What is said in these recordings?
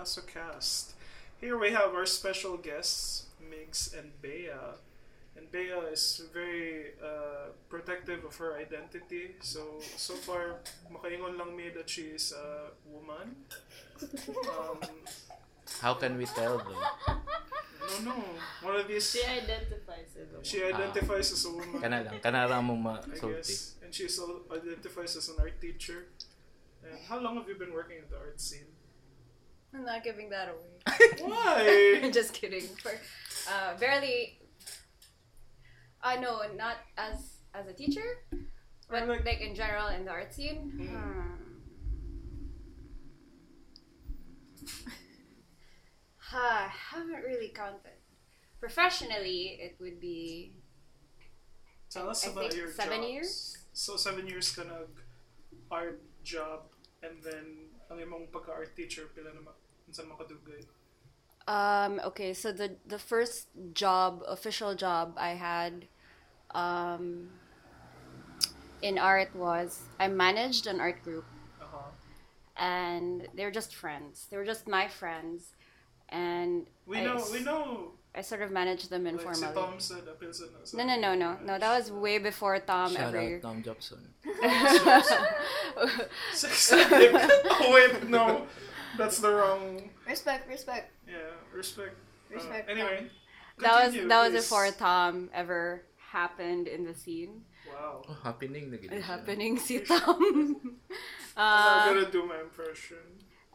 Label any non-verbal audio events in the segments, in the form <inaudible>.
Paso Cast. Here we have our special guests, Migs and Bea. And Bea is very uh, protective of her identity. So, so far, makaingon lang me that she is a woman. Um, How can we tell them? no, no. One of these, She identifies as a woman. she identifies as a woman. Kana lang. Kana lang mo I guess. And she also identifies as an art teacher. And how long have you been working in the art scene? I'm not giving that away. <laughs> <laughs> Why? Just kidding. For, uh, barely. Uh, no, not as as a teacher, but like- like, in general in the art scene. Mm. Hmm. <laughs> I haven't really counted. Professionally, it would be Tell us I about your seven jobs. years. So seven years ka nag art job and then ang imong pagka-art teacher pila naman unsa makadugay. Um, okay, so the the first job, official job I had um, in art was I managed an art group Uh-huh. and they were just friends. They were just my friends. And We I, know, s- we know. I sort of managed them Like si informally. Tom said, apil sa no, no, no, no, no. That was way before Tom Shout ever. out Tom Jobson. Sex addict. oh wait, no. That's the wrong. Respect, respect. Yeah, respect. Uh, Respect, anyway. that was that was please. before Tom ever happened in the scene. Wow. Oh, happening na gid It happening si Tom. <laughs> I'm uh, not gonna do my impression.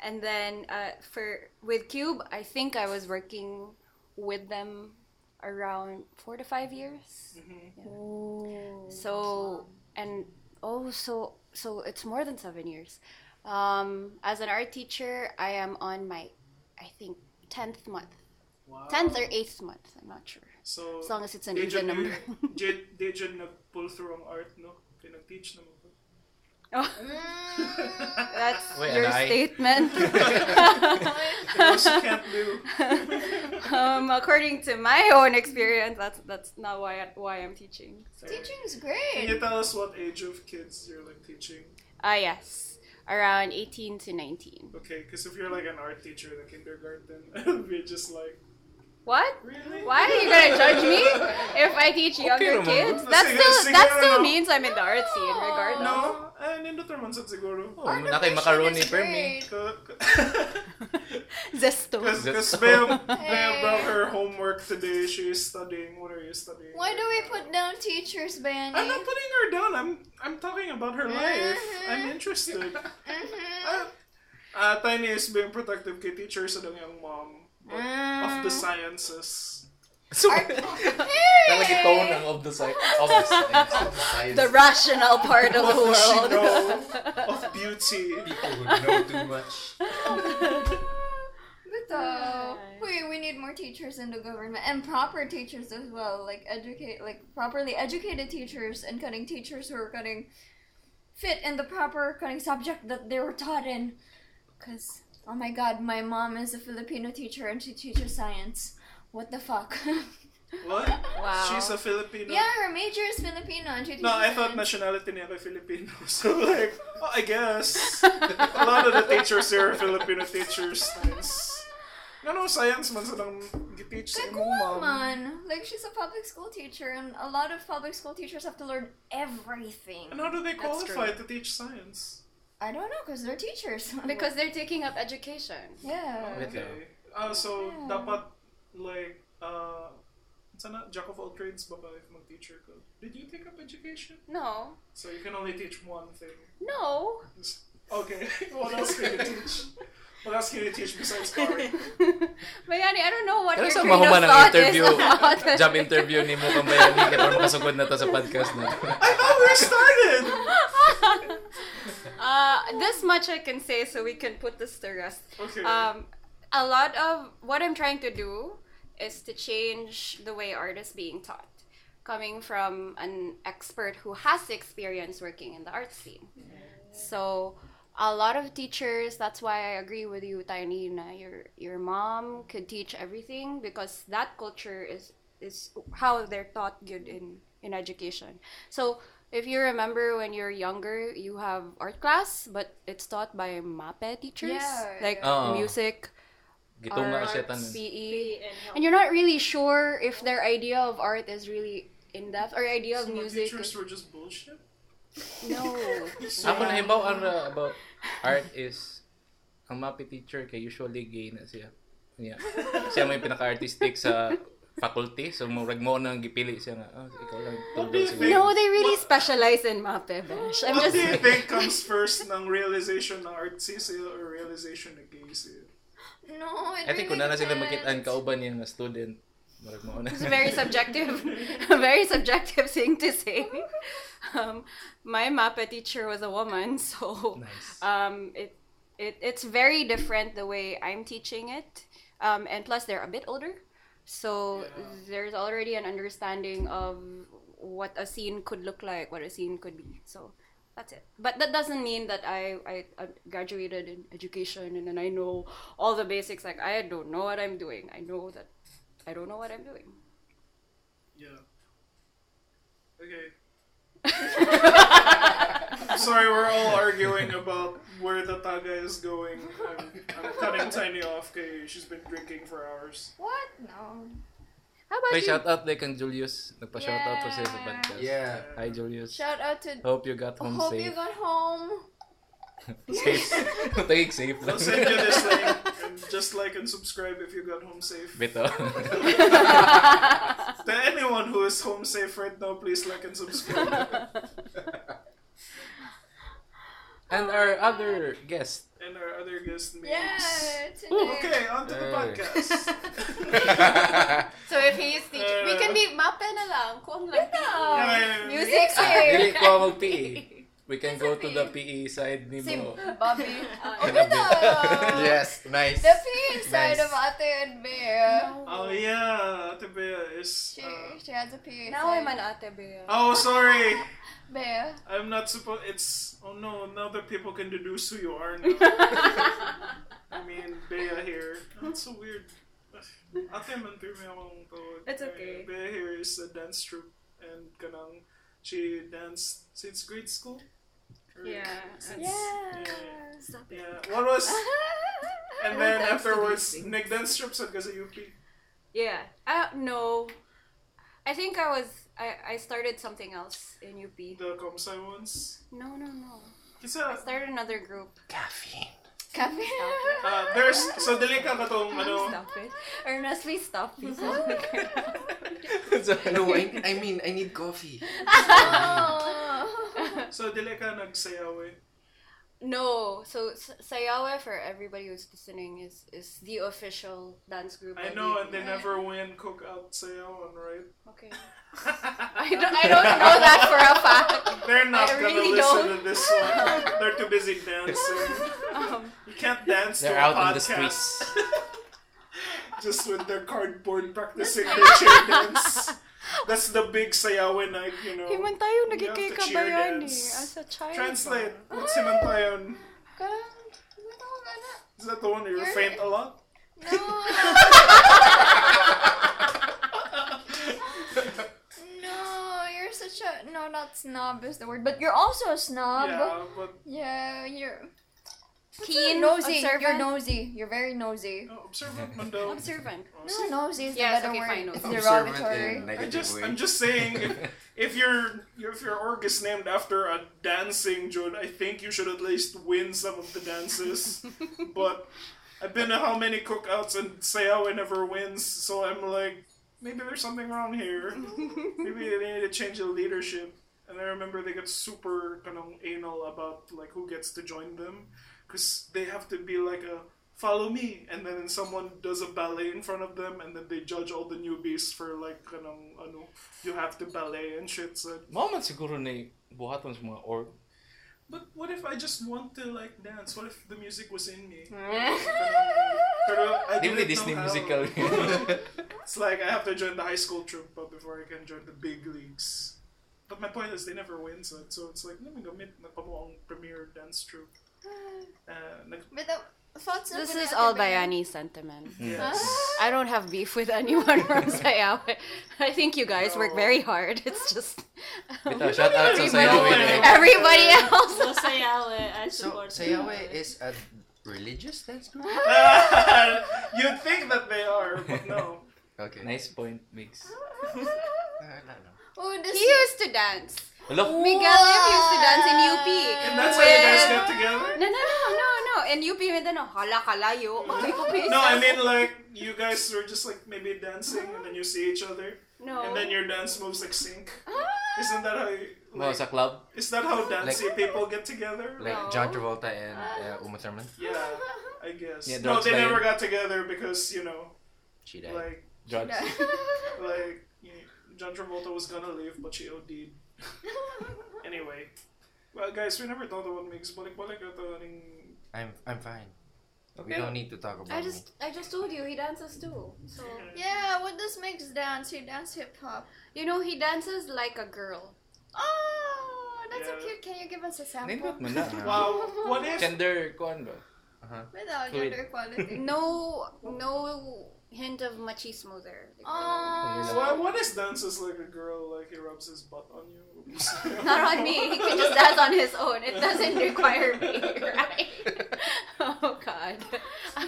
And then uh, for with Cube, I think I was working with them around four to five years. Mhm. So and oh, so so it's more than seven years. Um, as an art teacher, I am on my, I think tenth month, Wow. tenth or eighth month. I'm not sure. So, As long as it's an di dyan even number. yung- di- Di dyan nag-pull through ang art, no? Pinag-teach naman ko. Oh, <laughs> that's Wait, your and I- statement. Those <laughs> you can't do. <laughs> um, according to my own experience, that's that's not why I, why I'm teaching. So. Teaching's great. Can you great. tell us what age of kids you're like teaching? Ah yes, around 18 to 19. Okay, because if you're like an art teacher in a kindergarten, <laughs> it'll be just like, What? really? Why are you gonna judge me <laughs> if I teach younger naman. kids? That Sige, still sige that still lang. means I'm in the art scene, regardless. No, eh, nindot naman sa siguro. Oh, na kay macaroni per me. <laughs> Zesto. Because Bea, Bea brought her homework today. She is studying. What are you studying? Why do we put down teachers, Benny? I'm not putting her down. I'm I'm talking about her life. Mhm. I'm interested. Mhm. Ah, ah, Tiny is being protective kay teacher sa dang yung mom. But of the Mm. sciences. So, Art- <laughs> Talagi tone ng of the site. Of the science. Of the science. The rational part of the What does she world. know <laughs> of beauty? People who know too much. <laughs> But uh, we we need more teachers in the government and proper teachers as well, like educate like properly educated teachers and cutting teachers who are cutting fit in the proper cutting subject that they were taught in. Cause oh my god, my mom is a Filipino teacher and she teaches science. What the fuck? <laughs> What? Wow. She's a Filipino. yeah, her major is Filipino and she No, I thought science. nationality niya kay Filipino. <laughs> So like, oh, I guess a lot of the teachers here are Filipino teachers. Nice. <laughs> No, no, science man sa nang giteach sa Like, imong mom. man. Like, she's a public school teacher, and a lot of public school teachers have to learn everything. And how do they qualify to teach science? I don't know, because they're teachers. <laughs> Because they're taking up education. yeah. Okay. Ah, so Yeah. dapat like uh sana jack of all trades ba ba if mag-teacher ka? Did you take up education? No. So you can only teach one thing. No. <laughs> Okay. <laughs> what else can you teach? What else can you teach besides <laughs> art? Bayani, I don't know what Pero your sa train mahuman of ng thought interview, is about. <laughs> job interview ni mo kang bayani, kaya makasugod na to sa podcast na. I thought we started. <laughs> uh, this much I can say so we can put this to rest. Okay. Um, a lot of what I'm trying to do is to change the way art is being taught. Coming from an expert who has experience working in the art scene. So a lot of teachers, that's why I agree with you, Tiny, na your your mom could teach everything because that culture is is how they're taught good in, in education. So if you remember when you're younger, you have art class, but it's taught by MAPEH teachers. Yeah, like yeah. Oh. music, Gitunga art, siya. PE. and And you're not really sure if their idea of art is really in depth or idea of So the music. teachers is- were just bullshit? No. Ako nahibaw ra about art is ang mapi teacher kay usually gay na siya. Yeah. Siya may pinaka-artistic sa faculty. So murag mo nang gipili siya nga, oh, ikaw lang What. No, they really specialize in mape, besh. I'm What just do you think comes first ng realization na artsy sila or realization na gay sila? No, it I think really kung na sila makitaan kauban niya nga student, murag mo na. It's very subjective, a <laughs> very subjective thing to say. <laughs> Um, my MAPA teacher was a woman, so Nice. um, it, it it's very different the way I'm teaching it, um, and plus they're a bit older, so Yeah. there's already an understanding of what a scene could look like, what a scene could be. So that's it. But that doesn't mean that I, I uh, graduated in education and then I know all the basics. Like I don't know what I'm doing. I know that I don't know what I'm doing. Yeah. Okay. <laughs> Sorry, we're all arguing about where the taga is going. I'm, I'm cutting Tiny off kay she's been drinking for hours. What? No. How about Hey, you? shout out like kang Julius. Nagpa-shout out po siya sa Yeah. podcast. Yeah. Hi Julius. Shout out to. Hope you got home Hope safe. you got home. <laughs> safe. <laughs> Tagig safe I'll lang. send you this link and just like and subscribe if you got home safe. Bito. <laughs> To anyone who is home safe right now, please like and subscribe. And our other guest. and our other guest names. Yeah, today. Okay, on to the podcast. So if he is teaching, we can uh, be mape na lang. Kung lang. Yeah, Music Dili sir. ko mag-PE. We can go to the PE side ni Si mo. Bobby. <laughs> Kinabi. yes, nice. The PE side Nice. of Ate and Bea. Oh yeah, Ate Bea is. She, Uh, she has a P Now I'm side. an ate Bea. oh, sorry. <laughs> Bea. I'm not supposed. It's. Oh no, now that people can deduce who you are now. <laughs> I mean, Bea here. That's so weird. Ate man pirmi akong tawag. It's okay. Bea here is a dance troupe and kanang she danced since grade school. Or Yeah. Yeah. Stop it. Yeah. What was? <laughs> And then Dance afterwards, these things. Nick dance troupe sa kasi UP. Yeah. Uh, no. I think I was. I, I started something else in UP. The Comsci ones. No, no, no. I Kisa, started another group. Caffeine. Cafe. uh, there's, so dili ka katong, ano, Stop it. Ernest, please stop. <laughs> Please. <laughs> No, I, I mean, I need coffee. Oh. So dili ka nagsayaw eh. no. So S- Sayawe for everybody who's listening is is the official dance group. I know, and they never win cookout sayaw, right? Okay. <laughs> I don't. I don't know that for a fact. They're not I gonna really listen don't. to this one. They're too busy dancing. Um, You can't dance They're to a out in the streets. <laughs> Just with their cardboard practicing their chair dance. <laughs> That's the big sayawe night, you know. Himan tayo You have to nagkikay cheer kabayan eh. As a child. Translate. What's himantayon? <laughs> Ganun. Ito, ganun. Is that the one you You're- faint a lot? No. <laughs> no, you're such a no, not snob is the word, but you're also a snob. Yeah, but Yeah, you're Keen, nosy. You're nosy. You're very nosy. oh, observant man <laughs> daw. Observant. No, nosy is the Yes, better okay, word. fine, It's nosy. Observant derogatory. in I'm just, way. I'm just saying, if, if your if your org is named after a dancing June, I think you should at least win some of the dances. <laughs> but I've been to how many cookouts and Sayawe never wins, so I'm like, maybe there's something wrong here. <laughs> maybe they need to change the leadership. And I remember they got super kind of anal about like who gets to join them, because they have to be like a follow me, and then someone does a ballet in front of them, and then they judge all the newbies for like kanang ano, you have to ballet and shit. So, Mao man siguro ni buhaton sa mga org. but what if I just want to like dance? What if the music was in me? <laughs> Pero I didn't ba ni Disney know how. musical? <laughs> It's like I have to join the high school troupe but before I can join the big leagues. But my point is they never win, so, so it's like, namin gamit na pa mo ang premier dance troupe. Uh, nag- But the thoughts of This is all Ate Bea. Bayani sentiment. yes. <laughs> I don't have beef with anyone <laughs> from Sayawe. I think you guys work very hard. It's just Bitaw, <laughs> shout out sa Everybody Sayawe. everybody else. So Sayawe, I So, Sayawe is a religious dance group? You'd think that they are, but no. Okay. Nice point, Migs. Uh, I don't. Oh, this He used to dance. Hello? Miguel Lim used to dance in UP. And that's how you guys got together? No, no, no, no, no. In UP, may no, hala kalayo. <laughs> No, I mean like you guys were just like maybe dancing and then you see each other no. and then your dance moves like sync. Isn't that how you, Mo like, sa club? is that how dancey people get together? Like No. John Travolta and uh, Uma Thurman? Yeah, I guess. Yeah, no, they by- never got together because you know, She died. like Drugs? <laughs> like you know, John Travolta was gonna leave but she OD'd. <laughs> Anyway, well guys, we never talked about Migs. Balik balik ito ning I'm I'm fine. We don't need to talk about I just, I just told you he dances too. So <laughs> Yeah, what does Migs dance? He dance hip hop. you know he dances like a girl. Oh, that's so cute. Can you give us a sample? Nindot mo na. <laughs> Wow, what if Gender, kuan? Uh-huh. Without Fluid. gender equality. No, no hint of machismo there. Oh. Well, what is dances like a girl? Like he rubs his butt on you. <laughs> Not on me. He can just dance on his own. It doesn't <laughs> require me, right? <laughs> oh God.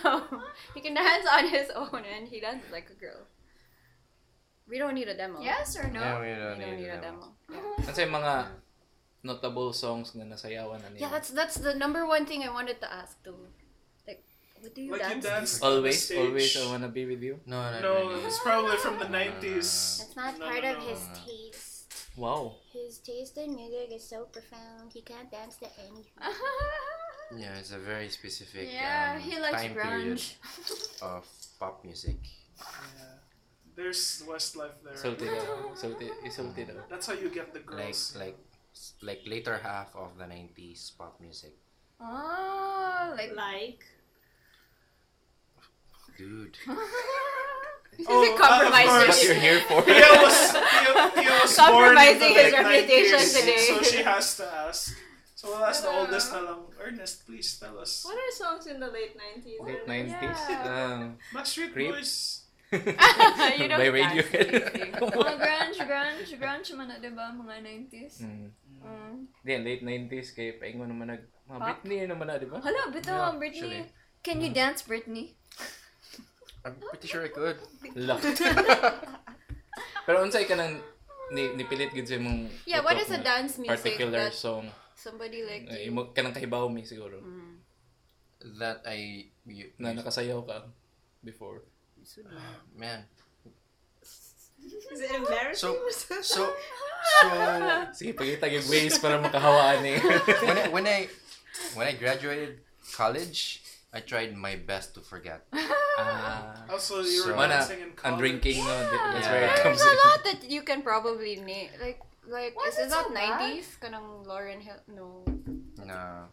Um, he can dance on his own, and he dances like a girl. We don't need a demo. Yes or no? Yeah, we We don't, don't need, need a them. demo. Yeah. Ano mga notable songs na nasayawan na niya? Yeah, that's that's the number one thing I wanted to ask too. Like, do you Like you dance? dance on the Always, stage. always I wanna be with you. No, not No, really. it's probably from the 90s. That's not No, part no, of his taste. Wow. His taste in music is so profound. He can't dance to anything. <laughs> Yeah, it's a very specific yeah, um, he likes time grunge. <laughs> of pop music. Yeah. There's Westlife there. Salty daw. Salty, isalty daw. That's how you get the Like girls. like like later half of the 90s pop music. Oh, like Like. Dude. He's <laughs> Oh, a of compromiser. course. What you're here for? Tia was, Tia, Tia was Compromising his late reputation 90s, today. So she has to ask. So we'll ask the Yeah. oldest na lang. Ernest, please tell us. What are songs in the late 90s? Late 90s? Yeah. Um, Backstreet Creep? Boys. <laughs> you <laughs> don't by dance Radiohead. anything. mga grunge, grunge, grunge man na, diba? Mga 90s. mm. Mm. Di, late 90s kay paingon naman nag mga Pop? Britney naman na, di ba? Hala, bitaw Yeah, ang Britney. actually. Can you dance, Britney? I'm pretty sure I could. Lock. <laughs> Pero unsay ka nang ni nipilit gid sa imong Yeah, what is a dance music particular that song? somebody like Uh, you? imo kanang kahibaw mi siguro. Mm. That I you, Na nakasayaw ka before. <sighs> man. Is it embarrassing? So so so Sige, pagkita yung ways para makahawaan eh. <laughs> when I, when I when I graduated college, I tried my best to forget. <laughs> ah. Also, you were So- Mana, dancing in college. I'm drinking, no? That's Yeah. where it There's comes There's a lot that you can probably name. Like, like Was is it it that so bad? 90s? Kanang Lauryn Hill? No. No.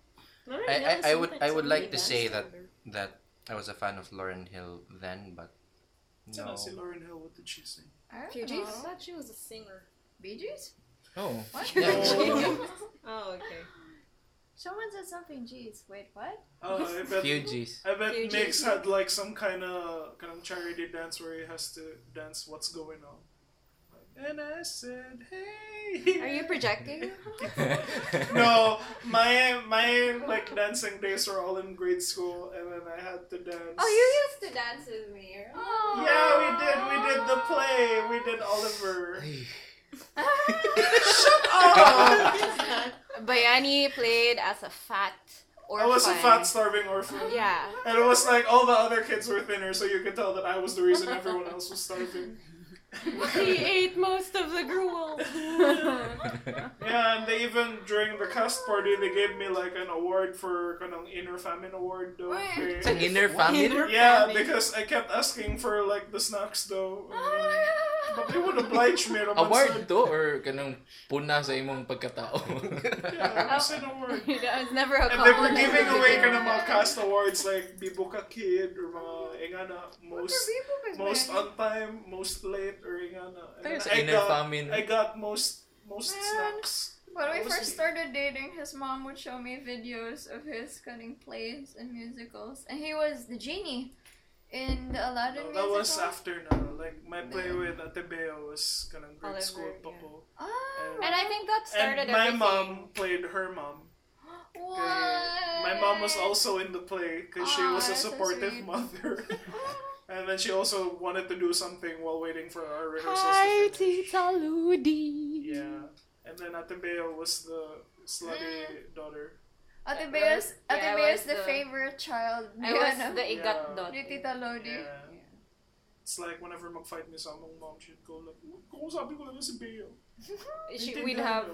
Lauryn I, Hill I, I would I would like to dance say that that I was a fan of Lauryn Hill then, but Tell no. us, Lauryn Hill, what did she sing? I Fugees? I thought she was a singer. Bee Gees? Oh. What? Yeah. <laughs> <laughs> Oh, okay. Someone said something G's. Wait, what? Oh, I <laughs> bet. Fugees. I bet Fugees. Migs had like some kind of kind of charity dance where he has to dance what's going on. Like, and I said, "Hey." Are you projecting? <laughs> <laughs> no, my my like dancing days were all in grade school, and then I had to dance. Oh, you used to dance with me. Oh. Yeah, we did. We did the play. We did Oliver. Bayani played as a fat orphan. I was a fat, starving orphan. Yeah. And it was like all the other kids were thinner, so you could tell that I was the reason everyone else was starving. <laughs> he ate most of the gruel. <laughs> Yeah, and they even during the cast party they gave me like an award for kanang inner famine award though. Wait. They- It's an inner family? yeah, because I kept asking for like the snacks though. Um, <laughs> but they would oblige me. naman Award sa- to or kanang puna sa imong pagkatao? Yeah, it was an award. that was never a And they were giving away kind of mga cast awards like Bibuka Kid or mga Eh, ingana most most on time, most late or eh, ingana. And eh, Tayo sa I got famine. I got most most Man. snacks. When we first started dating, his mom would show me videos of his cutting plays and musicals, and he was the genie in the Aladdin No, that was after na. Like my play with Ate Bea was kind of grade Oliver, school yeah. pa po. Ah, And I think that started And my everything. mom played her mom. What? my mom was also in the play because she was a that's so supportive mother. <laughs> and then she also wanted to do something while waiting for our rehearsals Hi, to finish. Tita Ludi. Yeah. And then Ate Bea was the slutty <gasps> daughter. Ate Bea's, Ate Yeah, I the, the- favorite child. I was Ano? the igat Yeah. dot. Ni Tita Lodi. Yeah. It's like whenever mag-fight ni sa mom, she'd go like, kung sabi ko lang si Bea. <laughs> She, we'd have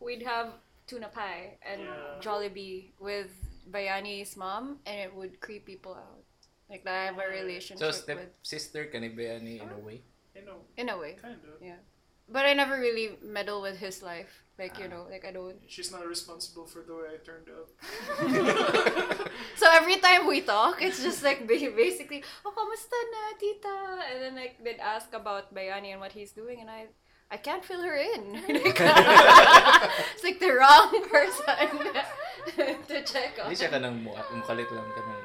we'd have tuna pie and Yeah. Jollibee with Bayani's mom, and it would creep people out. Like I have a relationship So step with, sister ka ni Beani in a way. You know, in a way. kind of. Yeah. But I never really meddle with his life. Like you ah. know, like I don't. She's not responsible for the way I turned out. <laughs> So every time we talk, it's just like ba- basically, oh, kamusta na, tita? And then like they'd ask about Bayani and what he's doing, and I, I can't fill her in. <laughs> <laughs> It's like the wrong person <laughs> to check on. Hindi siya ka nang mu- mukalit lang ka ng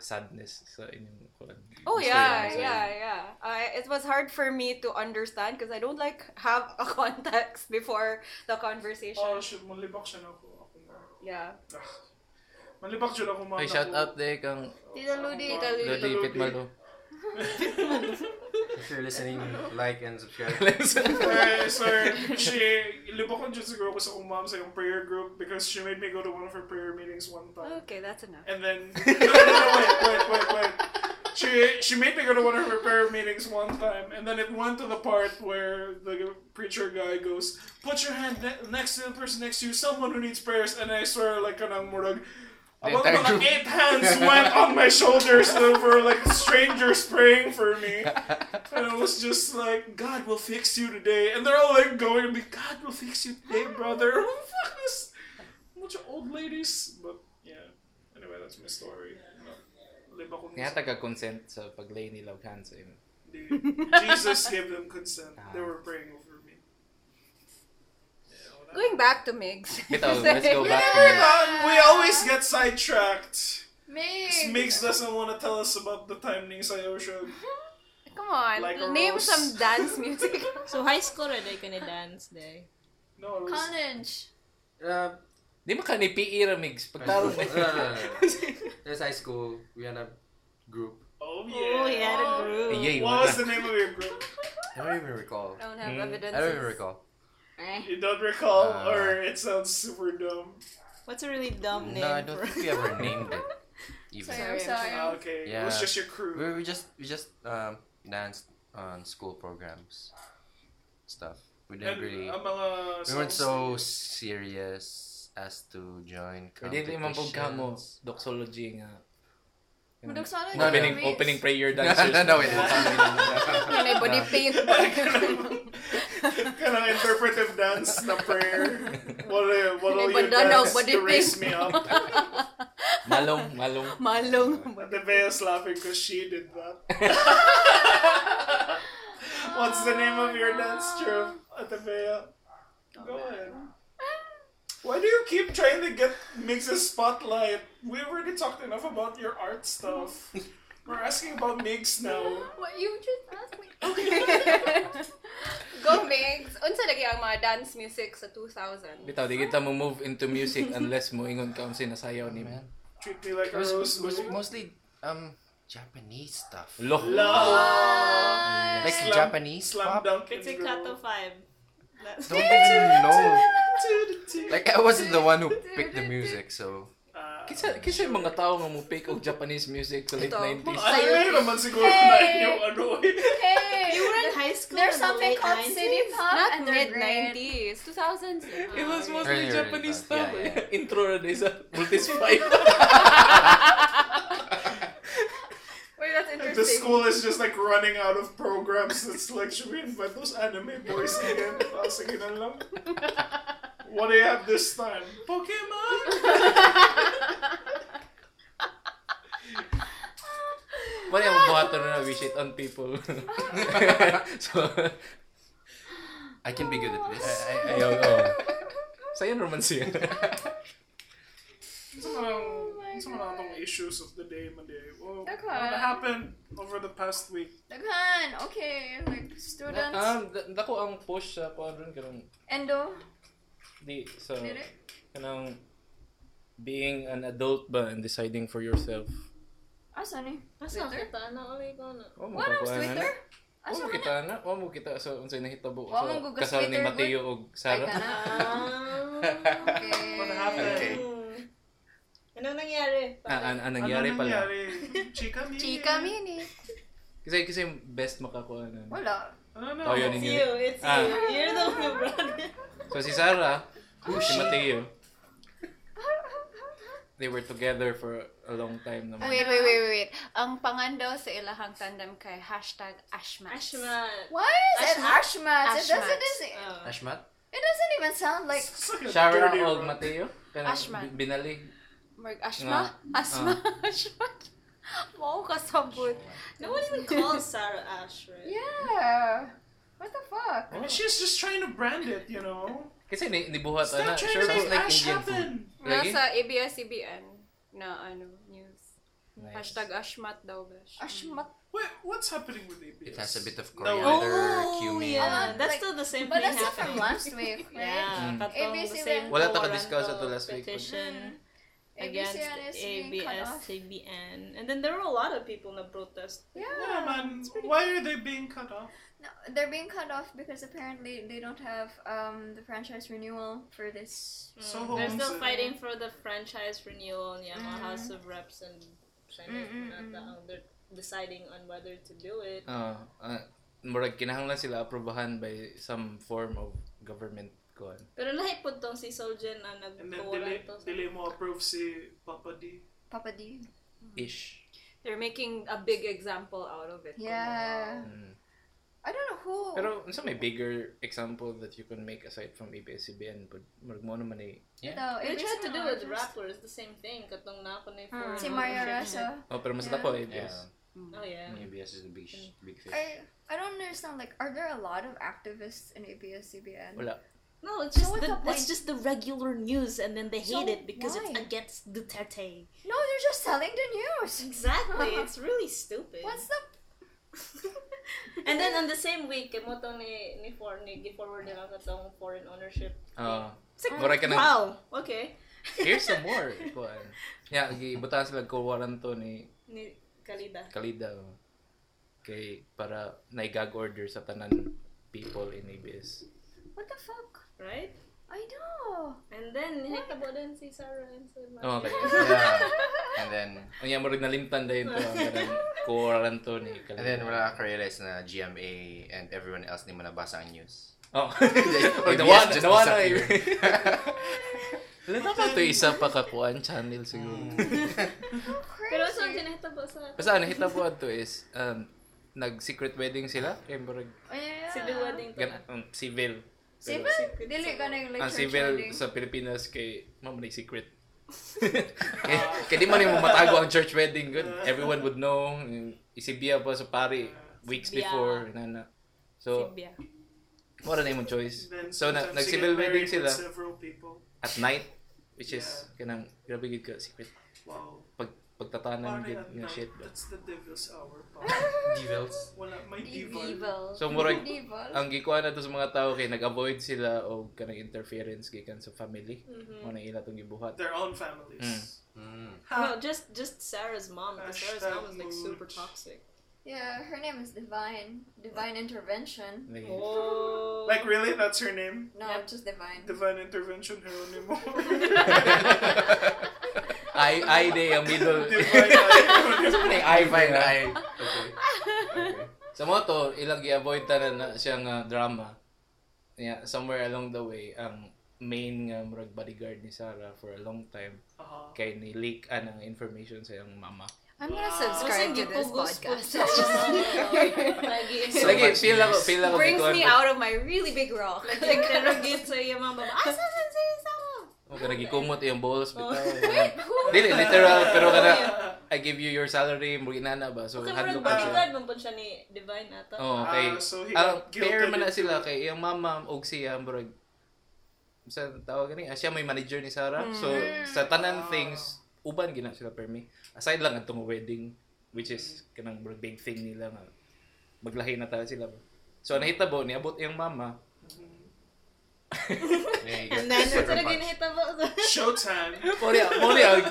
sadness sa inyong kuwan. Oh yeah, yeah, yeah. I, it was hard for me to understand because I don't like have a context before the conversation. Oh, shit, malibak siya na ako. Ako na. Yeah. Ah. Malibak siya na ako. Ay, shout out there kang Tita Ludi. Tita Ludi. Pitmalo. If you're listening, like and subscribe. <laughs> Ay, sorry. She, libak ko dyan siguro ko sa kong mom sa yung prayer group because she made me go to one of her prayer meetings one time. Okay, that's enough. And then, <laughs> no, no, no, wait, wait, wait, wait. She, she made me go to one of her prayer meetings one time, and then it went to the part where the preacher guy goes, "Put your hand ne- next to the person next to you, someone who needs prayers." And I swear, like kanang murag, The about entire mga group. eight hands went on my shoulders for like strangers praying for me, and it was just like, "God will fix you today," and they're all like going to me, "God will fix you today, brother." <laughs> Who the fuck is a bunch of old ladies? But yeah. Anyway, that's my story. Liba ko Kaya taga-consent sa paglay ni Love Hands sa imo. Jesus gave them consent. They ah. were praying over me. Yeah, wala. Going back to Migs. <laughs> Bitaw, let's go back to We're Migs. not- we always get sidetracked. Migs. Migs doesn't want to tell us about the time Ning Sayo show. <laughs> Come on, Like name rose. some dance <laughs> music. So high school rin ka ni dance day. No, it was, College. Uh, Di mo ka ni PE ra, Migs. Pagtarong no, no, no, no. That's high school. We had a group. oh yeah. Oh, he had a group. Yay, What was the name of your group? I don't even recall. I don't have Hmm. evidence. I don't even recall. Eh. You don't recall, Uh, or it sounds super dumb. What's a really dumb name No, I don't for think we ever <laughs> named it. <laughs> Even. Sorry, I'm Sorry, sorry. Ah, okay, it was Yeah. just your crew. We, we just we just um, danced on school programs, stuff. We didn't And really. ang mga we weren't so serious as to join Pwede rin man pag ka mo, competitions. doxology nga. Yung Doxology No, no. Opening, Migs. opening prayer <laughs> No, dancers. no, no, wait. Yan ay body paint. <laughs> kind of interpretive dance na prayer. What uh, what will you Ibanda dance body to raise me up? <laughs> Malong, malong. Malong. The Bea's laughing because she did that. <laughs> What's the name of your dance troupe, Ate Bea? Go ahead. Why do you keep trying to get Mig's spotlight? We already talked enough about your art stuff. We're asking about Migs now. What you just asked me? <laughs> Okay. <laughs> Go Migs. Unsa lagi ang mga dance music sa 2000? Bitaw, di kita mo move into music unless mo ingon ka kung sinasayaw ni man. Treat me like It a was, rose. it was mostly um Japanese stuff. Loh. Love. Like Slam- Japanese Slam pop. dunk It's a and cut go. of five. That's Don't even know. <laughs> Like I wasn't the one who picked the music, so Ah, Kisa, kisa yung mga tao nga mo pick og Japanese music sa late Ito. 90s. Ano yun naman siguro Hey! na yung ano eh. Hey, you were in high school. there's in the something late called 90s? city pop Not and mid they're great. 90s, 2000s. It was mostly Early, early Japanese stuff. stuff. Yeah, yeah. Intro na din sa Multis 5. Wait, that's The interesting. school is just like running out of programs. It's like, should we invite those anime boys again? Ah, sige na lang. What do you have this time? Pokemon! Wala yung buhaton na we shit on people. <laughs> so, I can be good at this. ay, ayaw, oh. Sa'yo naman siya. Sa mga sa mga itong issues of the day, Monday. Well, Okay. what happened over the past week? Daghan, okay, like students. um, da- dako ang push sa kuan ron Endo, di sa dili? kanang being an adult ba and deciding for yourself. Asa ni? Asa Twitter? kita na ulit ko na. Oh, What else? Twitter? Asa mo man kita na, wa mo kita sa unsay nahitabo mo sa kasal ni Mateo ug Ay, Sarah. kana. Ah. What Okay. happened? Okay. Anong nangyari? Ah, an, an Ano nangyari pala. nangyari? Chika mini. Chika mini. Kasi kasi best makakuha na. Wala. Ano na? Oh, yun It's yun. you, it's Ah. you. You're the one who brought it. So si Sarah, si Matteo, they were together for a long time naman. Wait, wait, wait, wait, wait. Ang pangandaw sa ilahang tandem kay hashtag Ashmas. Ashmat. Why is it Ashmat? It doesn't, Ashmat. it, Oh. Ashmat? it doesn't even sound like. <laughs> It's like a Sarah dirty ug rock. Matteo? Kanang Ashman. bi- Binalig. Marg Ashma? Asma? Ashma? <laughs> Wow, kasabot. No one even calls Sarah Ash, right? Yeah. What the fuck? I mean, she's just trying to brand it, you know? Kasi ni nibuhat Stop ana. trying Sure to was make like Ash Indian happen. food. Lagi? Nasa ABS-CBN na ano, news. Nice. Hashtag Ashmat daw, besh. Ashmat. Wait, what's happening with ABS? It has a bit of No. coriander, Oh, cumin. yeah. That's like- still the same But thing that's not from happening. last week, <laughs> right? Yeah, Mm. katong the ABC same rin. Wala ta Toronto ka-discuss ato last week. petition ABC against is being cut ABS. CBN. And then there were a lot of people in the protest. Yeah, Yeah. man. Why are they being cut off? No, they're being cut off because apparently they don't have um the franchise renewal for this. So Mm. They're still uh, fighting for the franchise renewal in Yamaha Mm. House of Reps and Senate. Mm, mm, and mm. uh, they're deciding on whether to do it. Ah, ah, murag kinahanglan sila aprobahan by some form of government kuan. Pero lahi po tong si Soljen ang And then to. delay mo approve si Papa D. Papa D. Ish. They're making a big example out of it. Yeah. Mm. I don't know who. Pero unsa may bigger example that you can make aside from ABS-CBN but murag mo naman eh. No, They ABC tried to do with rappers, the same thing. Katong na ako ni Mm. Si Maria Ressa. Oh, pero mas Yeah. Yeah. ABS. Oh yeah. ABS is a big, big fish. I I don't understand. Like, are there a lot of activists in ABS-CBN? Wala. No, it's just what's the, the it's just the regular news, and then they hate So it because it's against Duterte. No, they're just selling the news. Exactly, <laughs> it's really stupid. What's the? <laughs> and then <laughs> on the same week, kay mo tong ni ni for ni gi-forward nila ka tong foreign ownership. Ah. It's like, Murag ka wow, okay. Here's some more. Kuan. Yeah, gibutahan sila kuwaran to ni Ni Calida. Calida. oh. Kay para naigag order sa tanan people in ABS. What the fuck? Right? I know. And then, hikabo din si Sarah and si Maria. Oh, okay. <laughs> yeah. And then, Ang yan murag nalimtan dahil to ang kanang <laughs> kuwaran to ni Kalida. and then wala ka realize na GMA and everyone else ni mo nabasa ang news. Oh. <laughs> Nawa, just nawa na. Wala pa to isa pa kakuan channel siguro. Pero saan sinahitabo sa... Basta ang nahitabo to is um, nag-secret wedding sila. Kaya murag Oh, yeah. Si The Wedding to. gan, um, civil. Dili ka na like ang church civil sa Pilipinas kay na secret. kaya, kaya di man mo matago ang church wedding good. Everyone would know. Isibya pa sa pari weeks Sibya. before nana. So, Sibya. wala na yung choice. Then So, na, nag-civil wedding sila at night, which is, kanang, grabe gid ka, secret. Wow. Pag, pagtatanan gid nga shit ba. That's the devil's hour. pa. <laughs> Devils. Wala, may devil. Evil. So, murag, ang gikuha na to sa mga tao kay nag-avoid sila o kanang interference gikan sa family. Mhm. Mo na ila tong gibuhat. Their own families. Mm. No, just just Sarah's mom. Because Sarah's mom is like super toxic. Yeah, her name is Divine. Divine Intervention. Like, Oh. Like, really? That's her name? No, Yep. just Divine. Divine Intervention Geronimo. <laughs> <laughs> I I day ang middle. <laughs> Geronimo. Ay, I Fine, na. I. Okay. okay. Sa mo to, ilang gi-avoid tanan na siyang ah, drama. Yeah, somewhere along the way, ang main nga murag bodyguard ni Sarah for a long time Uh-huh. kay ni leak anang information sa iyang mama. I'm gonna Wow. subscribe to this podcast. <laughs> <laughs> Lagi. So Lagi, feel ako, feel ako Brings me out of my really big rock. Like, interrogate sa iya mama. Asa si Sarah? O ka nagikumot iyang balls Oh. bitaw. <laughs> Wait, who? Dili literal pero kana I give you your salary mo inana ba. So Okay, hadlo murag pa siya. bodyguard man siya ni Divine ata. Oh, okay. Ah, so he Ang got pair man na sila kay iyang mama og siya murag sa tawag gani, ah, siya may manager ni Sarah. So sa tanan Ah. things uban gina sila permi. Aside lang atong wedding which is kanang big thing nila nga maglahi na ta sila. So nahitabo niabot iyang mama And then, sucker ito na punch. ginahitabo. Showtime. Mori mori ang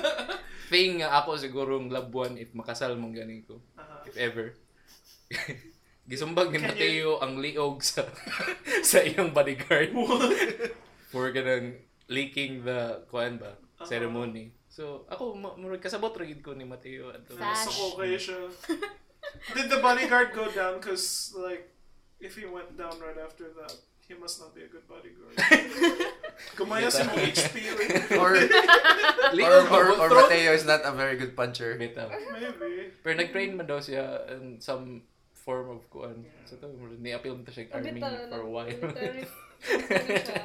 thing nga ako siguro ng labuan if makasal mong ganin ko. Uh-huh. If ever. <laughs> Gisumbag ni Can Mateo ang liog sa <laughs> sa iyong bodyguard for ganang leaking the kuan ba Uh-huh. ceremony. So ako mo murag kasabot ra gid ko ni Mateo. Sash. So okay siya. Did the bodyguard go down? Cause like, if he went down right after that, he must not be a good bodyguard. Kumaya sa HP. Or, <laughs> or, or, or Matteo is not a very good puncher. Bitaw. Maybe. Pero nag-train man daw siya in some form of kuan. So to ni-appeal mo to siya army for a while. Military.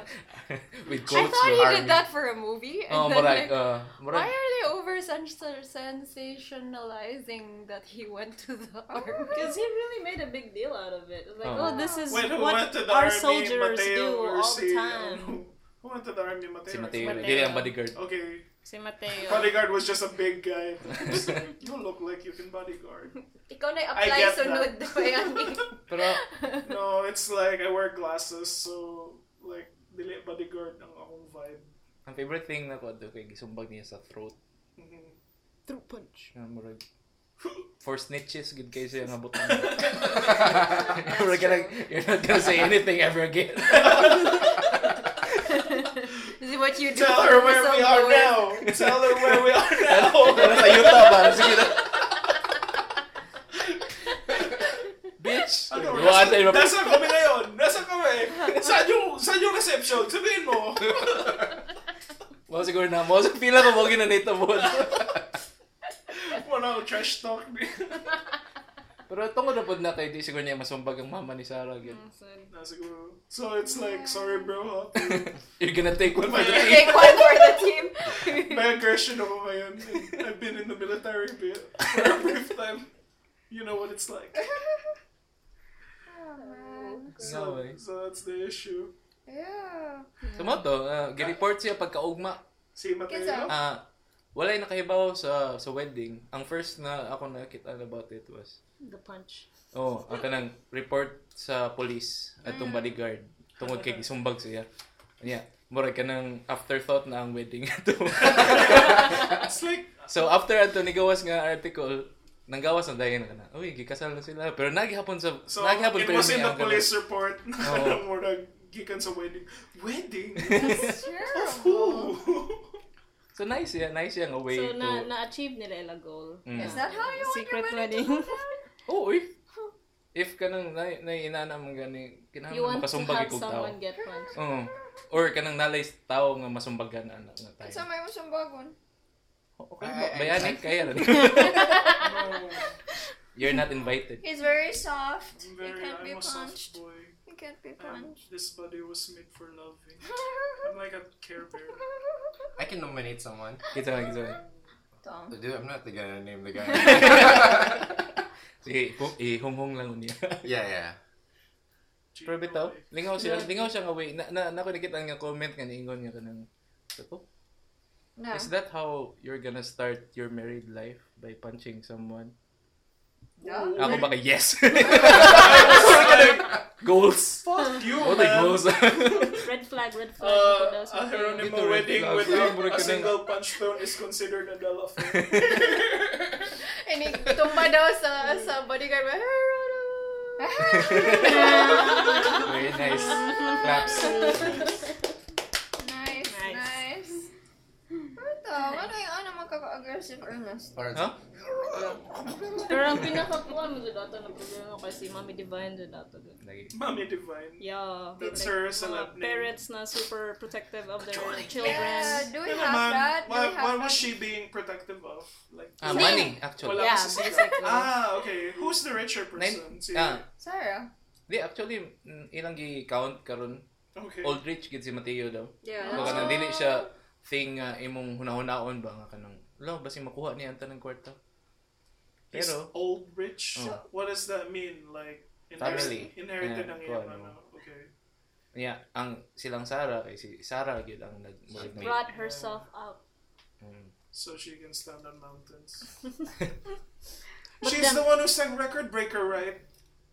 <laughs> With I thought he army. did that for a movie. And Oh, then, murag, like, uh, why murag, are they over sensationalizing that he went to the army? <laughs> Because he really made a big deal out of it. It like, Oh. oh, this is Wait, who what went to the our army? soldiers Matteo do all si, the time. Who, <laughs> who went to the army? Matteo. si Matteo. Matteo. Dili bodyguard. Okay. Si Matteo. Bodyguard was just a big guy. Just like, you look like you can bodyguard. Ikaw na I apply get sunod pa yan. Pero No, it's like I wear glasses, so like dili bodyguard ang akong vibe. ang favorite thing na ko do kay gisumbag niya sa throat. Mhm. Through punch. Nga murag for snitches gid kay siya nga butang. <laughs> Murag ka lang, you're not gonna say anything ever again. This <laughs> is what you do Tell her where we are now. Tell her where we are <laughs> now. sa Utah ba? Sige na. Ano, Go antay mo. nasa kami ngayon? Nasa kami? Saan yung, saan yung reception? Sabihin mo. <laughs> Mo siguro na mo. Sa pila ko mo ginanito mo. Wala ako trash talk. Pero tungod na pod na kay di siguro niya masumbag ang mama ni Sarah gid. Na siguro. So it's like, sorry bro ha. <laughs> You're gonna take one for the team. Take one for the team. <laughs> May aggression ako ngayon. I've been in the military bit for a brief time. You know what it's like. Man. So, No so that's the issue. Yeah. So mo to, uh, gi-report siya pagkaugma. Si Mateo? Kinsa? Ah, walay nakahibaw sa sa wedding. Ang first na ako nakita about it was The punch. Oh, ang kanang report sa police at tong bodyguard tungod kay gisumbag siya. Yeah, murag kanang afterthought na ang wedding ato. <laughs> It's like, so after ato ni gawas nga article, nanggawas na dayon na kana. Uy, gikasal na sila. Pero nagihapon sa so nagihapon it was in the police report na Oo. <laughs> murag gikan sa wedding. Wedding? <laughs> That's Who? So nice yeah, nice yeah nga way So, to na, na-achieve nila ila goal. Mm. Is that how you want Secret your wedding wedding. <laughs> Oh, if if kanang na naiinana man gani kinahanglan You want to makasumbag have ikog tao. someone get punched. Oo. Or kanang nalay tao nga masumbagan ana nga tayo. Sa may masumbagon. Okay, Ay, ay, bayani ay. kaya rin. No. <laughs> <laughs> You're not invited. He's very soft. I'm He very, can't be I'm a soft punched. boy. He can't be And punched. this body was made for loving. <laughs> I'm like a care bear. I can nominate someone. Kita lang, kita lang. Tom. Dude, I'm not the guy to name the guy. Sige, ihunghong lang niya. yeah, yeah. Pero bitaw, lingaw siya, lingaw siya nga way. Na, na, na nakita nga comment nga niingon nga kanang Ito? No. Is that how you're gonna start your married life? By punching someone? No. Ako baka yes. <laughs> <laughs> goals. Fuck you, What are man. goals? <laughs> Red flag, red flag. Uh, Ito daw sa a tayo. Geronimo wedding with Ah, a, mura a ka na. single punch thrown is considered a Della affair. Ini tumba daw sa sa bodyguard. Very nice. Claps. Ito, ano yung ano magkaka-aggressive Ernest? Or Huh? Pero ang pinakakuha mo doon dato na problema kasi Mami Divine doon dato doon. Lagi. Mommy Divine. Yeah. That's like, her celeb name. parents na super protective of their children. Yeah, do we have man. that? Do why that? was she being protective of? Like, Hindi. money, actually. Wala Yeah, basically. Ah, okay. Who's the richer Nine, person? Si- ah, Sarah. di, actually, mm, ilang gi-count karon okay. Old rich gid si Mateo daw. Yeah. So, kanang dili siya thing nga imong hunahunahon ba nga kanang, lo, basi makuha niya ang tanang kwarta. He's Pero, old rich. Oh. What does that mean? Like, Family. inherited Yeah, ng kuha, iyang no. ano. Okay. niya, ang silang Sarah, kay si Sarah gid ang nag She brought herself out. Mm. So she can stand on mountains. <laughs> She's then- the one who sang Record Breaker, right?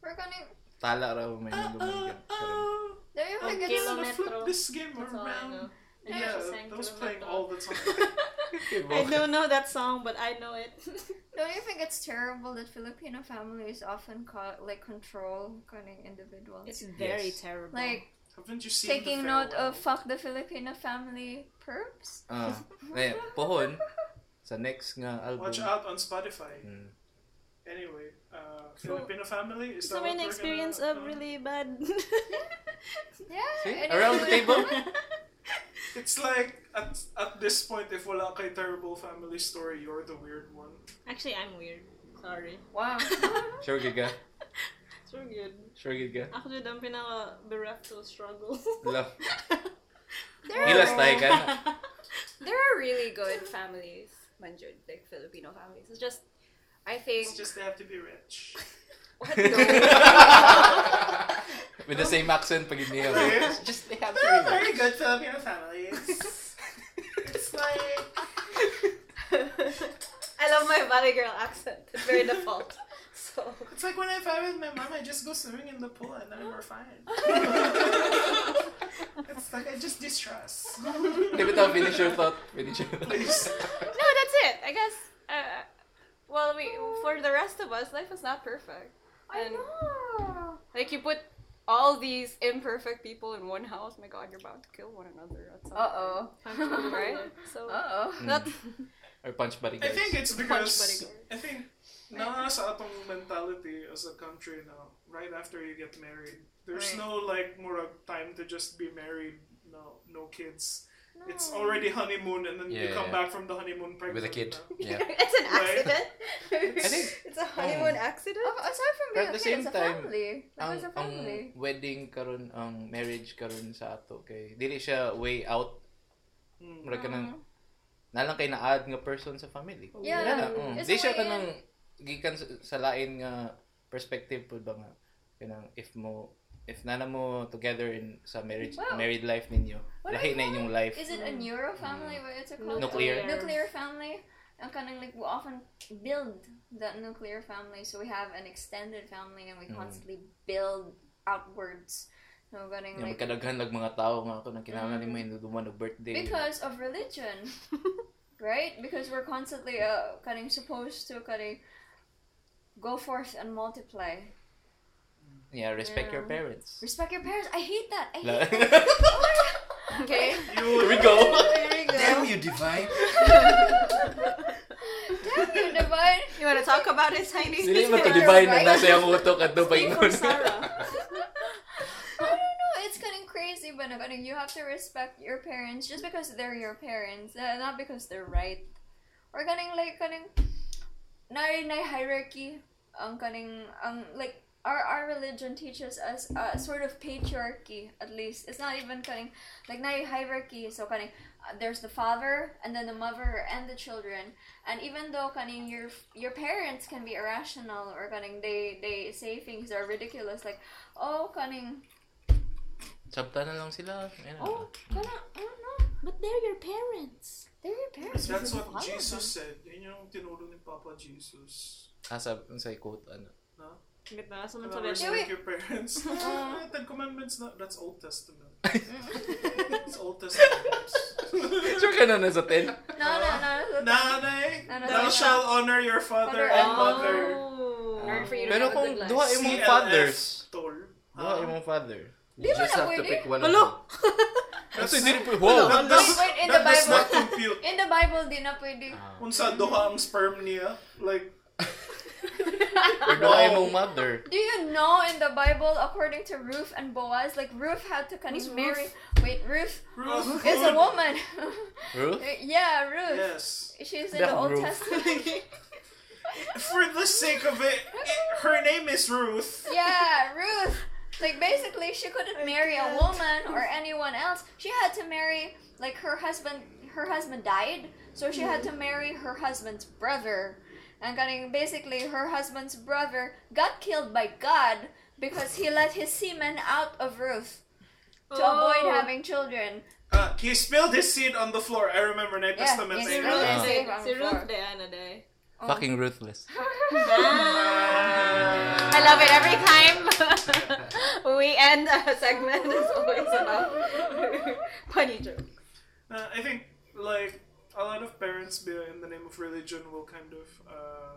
We're gonna... Tala raw may nagumay Ah, karon. Don't you Kilometro. this game around. Know. Yeah, Just saying that was playing kilometro. all the time. <laughs> I don't <laughs> know that song, but I know it. <laughs> Don't you think it's terrible that Filipino families often call like control kind of individuals? it's very Yes. terrible. like Haven't you seen taking the note of fuck the Filipino family perps. Ah, eh, pohon sa next nga album. Watch out on Spotify. Mm. Anyway, uh, So- Filipino family is so that many what experience gonna, of uh, really bad. Yeah. See? and Around the table? It's like at at this point, if wala kay terrible family story, you're the weird one. Actually, I'm weird. Sorry. Wow. <laughs> Sure gid ka? So good. Sure gid ka? Ako din ang pinaka-bereft to struggle. Wala. <laughs> There Hilas are, tayo <laughs> ka there are really good families, manjud, like Filipino families. It's just, I think. It's just they have to be rich. What? No. With the same accent pag hindi mo. Just they have to be very good Filipino families. it's like I love my Valley Girl accent. It's very default. So. it's like when I fight with my mom, I just go swimming in the pool and then we're fine. it's like I just distress. Di ba ito, finish your thought? Finish your thought. No, that's it. I guess. Uh, well, we for the rest of us, life is not perfect. I And- know. Like you put all these imperfect people in one house. My God, you're about to kill one another at some Uh oh. right? <laughs> So Uh oh. not Or punch buddy I think it's because bodyguard. I think na sa atong mentality as a country now, right after you get married, there's Right. no like more time to just be married, no no kids. It's already honeymoon and then you come yeah. back from the honeymoon pregnant. With a kid. <laughs> Yeah. it's an Right. accident. I think <laughs> it's a honeymoon accident. Of- Aside from But being at a the kid, same it's a time, family. Like, ang, it's a ang wedding karon ang marriage karon sa ato kay dili siya way out Mm. mura ka nang Mm. nalang kay na-add nga person sa family. Yeah. Wala na. It's Di a siya way kanang gikan sa, sa lain nga perspective pud ba nga kanang if mo if nana mo together in sa marriage Wow. married life ninyo What lahi na inyong life Is it a neuro family? What it's called? Nuclear. Nuclear family. And kind of like we often build that nuclear family, so we have an extended family, and we Mm. constantly build outwards. So nga like magkadaghan lag mga tao nga ako nang kinahanglan nimo hinduduman og birthday because of religion, <laughs> right? Because we're constantly uh cutting supposed to cutting go forth and multiply. Yeah respect your parents Respect your parents. I hate that. I hate that. <laughs> Oh my Okay. Here we go. <laughs> There we go. Damn you, divine. <laughs> Damn you, divine. You want to talk about it, Tiny? Dili man to You're divine right. na nasa yung utok at dubay Speak mo. for Sarah. I don't know. It's kind of crazy, but no, kind you have to respect your parents just because they're your parents, uh, not because they're right. Or kaning like kaning na na hierarchy ang kaning ang like our our religion teaches us a sort of patriarchy at least. It's not even kaning like na hierarchy. So kaning uh, there's the father and then the mother and the children. And even though kaning your your parents can be irrational or kaning they they say things that are ridiculous like oh kaning Sabta na lang sila. Ayan na. Oh, kana, oh no. But they're your parents. They're your parents. That's what Jesus them. said. Yun yung tinuro ni Papa Jesus. Asa sa quote ano. No? Wait na, sa Uh, man sa respect wait. your parents. Uh. <laughs> Uh, <laughs> Ten Commandments, na, that's Old Testament. It's Old Testament. <laughs> sure ka na na sa 10? No, no, no. no. Nanay, No, no, thou no. shall honor your father Father and and mother. Oh. In order for you to Pero have a kung good life. duha imong CLF, fathers, Tol. duha Ah. imong father. Di You ba just na have to pwede? pick one of Hello? them. That's Kasi dili po, That wow! does, Wait, in that the does Bible- not compute. In the Bible, di na pwede. Ah. Unsa duha ang sperm niya? Like, <laughs> Or duha imong mother. Do you know in the Bible, according to Ruth and Boaz, like Ruth had to kind of marry. Wait, Ruth Ruth. is a woman. Ruth? <laughs> yeah, Ruth. Yes. She's in Yeah, the Old Ruth. Testament. <laughs> For the sake of it, it- her name is Ruth. yeah, Ruth. Like basically, she couldn't marry a woman or anyone else. She had to marry like her husband. Her husband died, so she had mm. to marry her husband's brother. And kind of basically, her husband's brother got killed by God because he let his semen out of Ruth to avoid having children. Uh, he spilled his seed on the floor. I remember New Yeah, Testament. he Si Ruth, read. Si Ruth floor. de, ano de. Fucking ruthless. <laughs> I love it every time <laughs> we end a segment. It's always about <laughs> funny jokes. Uh, I think like a lot of parents be in the name of religion will kind of uh,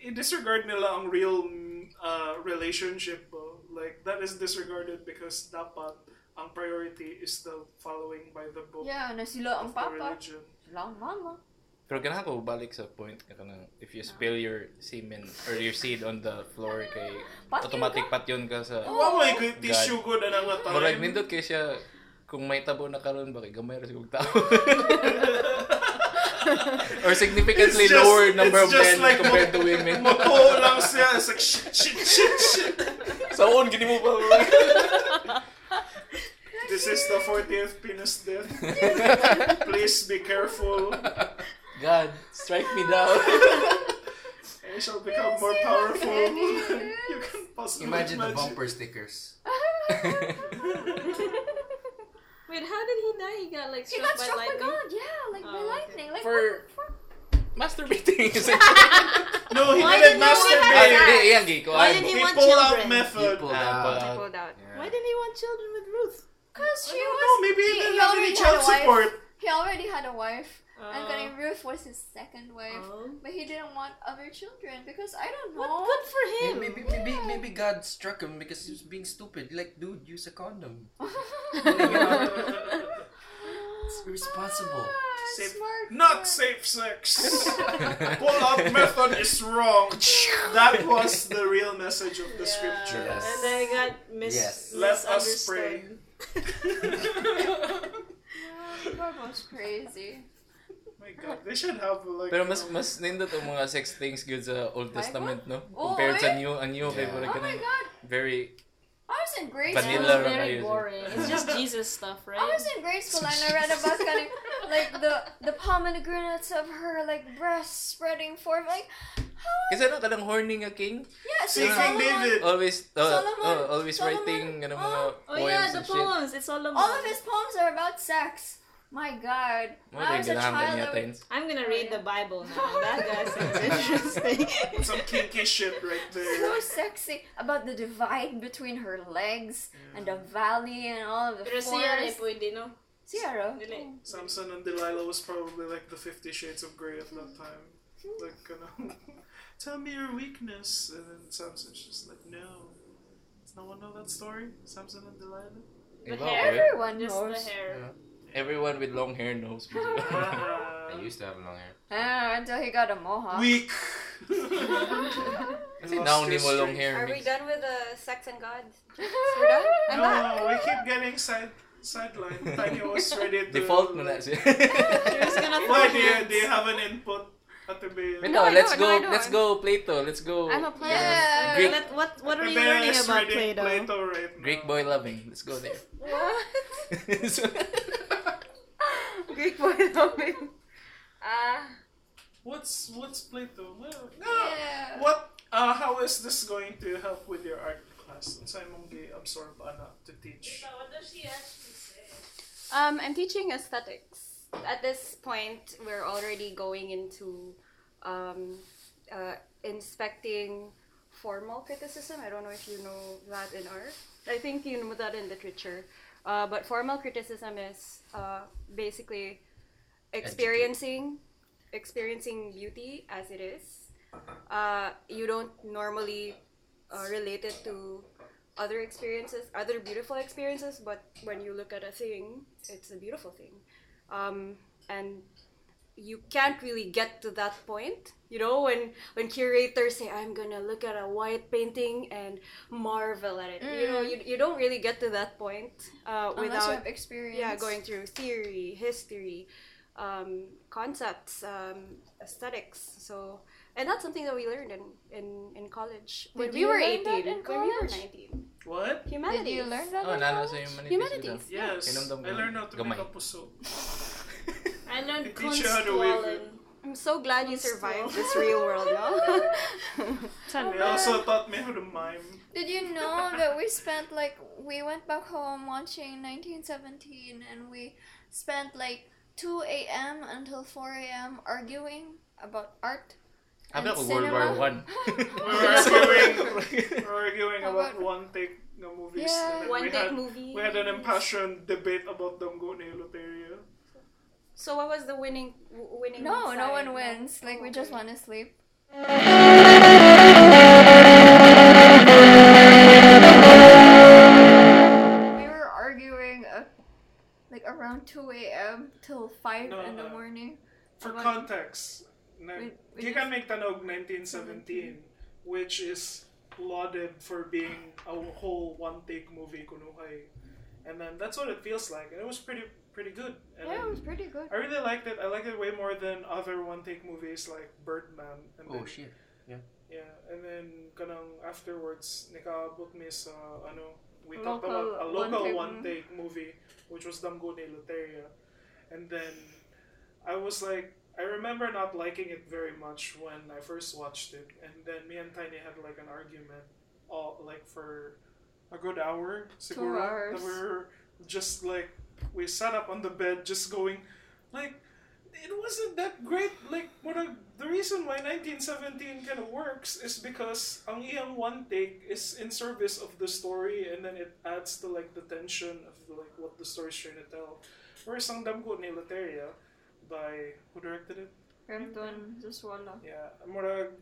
i-disregard nila ang real uh, relationship po. Like that is disregarded because dapat ang priority is the following by the book Yeah, na sila ang of papa. religion. Sila ang mama. Pero ganahan ko balik sa point ka kanang if you spill your semen or your seed on the floor kay Patyon automatic ka? patyon ka sa Wa may good tissue good na nga Murag time. nindot kay siya kung may tabo na karon ba kay gamay ra sigog tao. <laughs> or significantly It's just- lower number of men like compared to women. Mapo lang siya. It's like shit, shit, shit, shit. <laughs> Saon gini mo ba? <laughs> This is the 40th penis death. Please be careful. God, strike me down. I shall become more powerful. you can possibly Imagine the bumper stickers. Wait, how did he die? He got like He struck got by struck by lightning. God, yeah, like by Oh, okay. lightning. Like For- Masturbating. <laughs> No, he Why didn't didn't he want masturbate. Ay, hindi, ko. Why Ay, did he He want pulled out children? method. pulled Ah, out. pull I out. pulled out. Yeah. Why didn't he want children with Ruth? Because I she don't was. know, maybe he he, didn't he have any had child support. He already had a wife, and Uh, Gunning Ruth was his second wife. oh. But he didn't want other children because I don't know. What know. good for him? Maybe, maybe, maybe God struck him because he was being stupid. Like, dude, use a condom. <laughs> It's irresponsible. Ah, Safe- smart Not boy. safe sex. <laughs> Pull out method is wrong. That was the real message of the Yeah. scripture. Yes. And then he got mis- Yes. Let us pray. <laughs> Yeah, God was crazy. My God, they should have like. Pero mas mas nindot ang mga sex things good sa Old My Testament, no? Oh, Compared sa eh? New, ang New kay Yeah. murag Oh my God, very I was in grade Vanilla school. ra very boring. <laughs> It's just Jesus stuff, right? I was in grade school and I read about kind of like the the pomegranates of her like breasts spreading forth. Like, how? Kasi ano kanang horny nga king? Yeah, See, see, King Solomon, David. Always uh, Solomon. uh, always Solomon. writing ano mga oh poems yeah, the and shit. poems. It's all all of his poems are about sex. My God, when I was a child, I would... I'm gonna Oh, read the Bible now. <laughs> That guy sounds <laughs> interesting. Some kinky shit right there. so sexy about the divide between her legs and the valley and all of the Pero siya rin forest. pwede, no? Sierra. Dili. Samson and Delilah was probably like the Fifty Shades of Grey at that hmm. time. Like, you know, <laughs> tell me your weakness. And then Samson's just like, no. Does no one know that story? Samson and Delilah? The hair? okay. Everyone Just knows. the hair. Everyone with long hair knows. <laughs> I used to have long hair. Ah, until he got a mohawk. Weak. Kasi now your ni mo long hair. Are we mix. done with the sex and God? <laughs> We're done? I'm back. No, we keep getting side sidelined. Tiny was ready to Default mo na siya. You're just gonna Why do you, do you have an input? Ate No, no, let's don't, go. no, Let's go Plato. Let's go. I'm a player. Yeah. Greek- Let- what what are Ate you learning about Plato? Plato right. Greek boy loving. Let's go there. What? <laughs> So- Greek boy loving. Ah. What's what's Plato? Well, no. Yeah. What? Uh, how is this going to help with your art class? Unsa imong gi-absorb ana to teach? What does she actually say? Um, I'm teaching aesthetics. At this point, we're already going into um, uh, inspecting formal criticism. I don't know if you know that in art. I think you know that in literature. Uh, but formal criticism is uh, basically experiencing experiencing beauty as it is. Uh, you don't normally uh, relate it to other experiences, other beautiful experiences, but when you look at a thing, it's a beautiful thing. Um, and you can't really get to that point. You know, when when curators say, "I'm gonna look at a white painting and marvel at it," you know, you, you don't really get to that point uh, without experience. yeah going through theory, history, um, concepts, um, aesthetics. So, and that's something that we learned in in, in college when Did we were eighteen. When we were nineteen. What? Humanities. Did you learn that? Oh, in nana college? sa humanities. Humanities. bitaw. Yes. I learned how to Gamay. make a puso. <laughs> <laughs> I learned They teach you how to wave Kunstwallen. I'm so glad you survived <laughs> this real world, no? <laughs> They also taught me how to mime. Did you know that we spent like we went back home watching 1917 and we spent like 2 a.m. until 4 a.m. arguing about art. Abi and ako World War. One. <laughs> we were arguing, we're arguing How about about- one take na movies. Yeah. and then One we take had, movie. We had an impassioned debate about Damgo ni Eleuteria. So what was the winning w- winning? No, no one wins. Like we just want to sleep. We were arguing uh, like around 2 a.m. till 5 No, in the uh, morning. For About- context, na, We- we Gikan just- Make Tanog 1917, which is lauded for being a whole one-take movie, kunuhay. And then that's what it feels like, and it was pretty pretty good. And Yeah, it was pretty good. I really liked it. I liked it way more than other one-take movies like Birdman. And Oh then, shit. Yeah, Yeah, and then kanang afterwards, nikaabot mi sa ano, we talked about a local one-take one-take movie, which was Damgo ni Eleuteria. And then I was like, I remember not liking it very much when I first watched it, and then me and Tiny had like an argument, all like for a good hour, siguro, hours. that we were just like we sat up on the bed, just going, like, it wasn't that great. Like, what the reason why 1917 kind of works is because ang iyang one take is in service of the story, and then it adds to like the tension of like what the story's trying to tell. Whereas ang Damgo ni Eleuteria by who directed it? Remton Zuasola. Yeah, murag,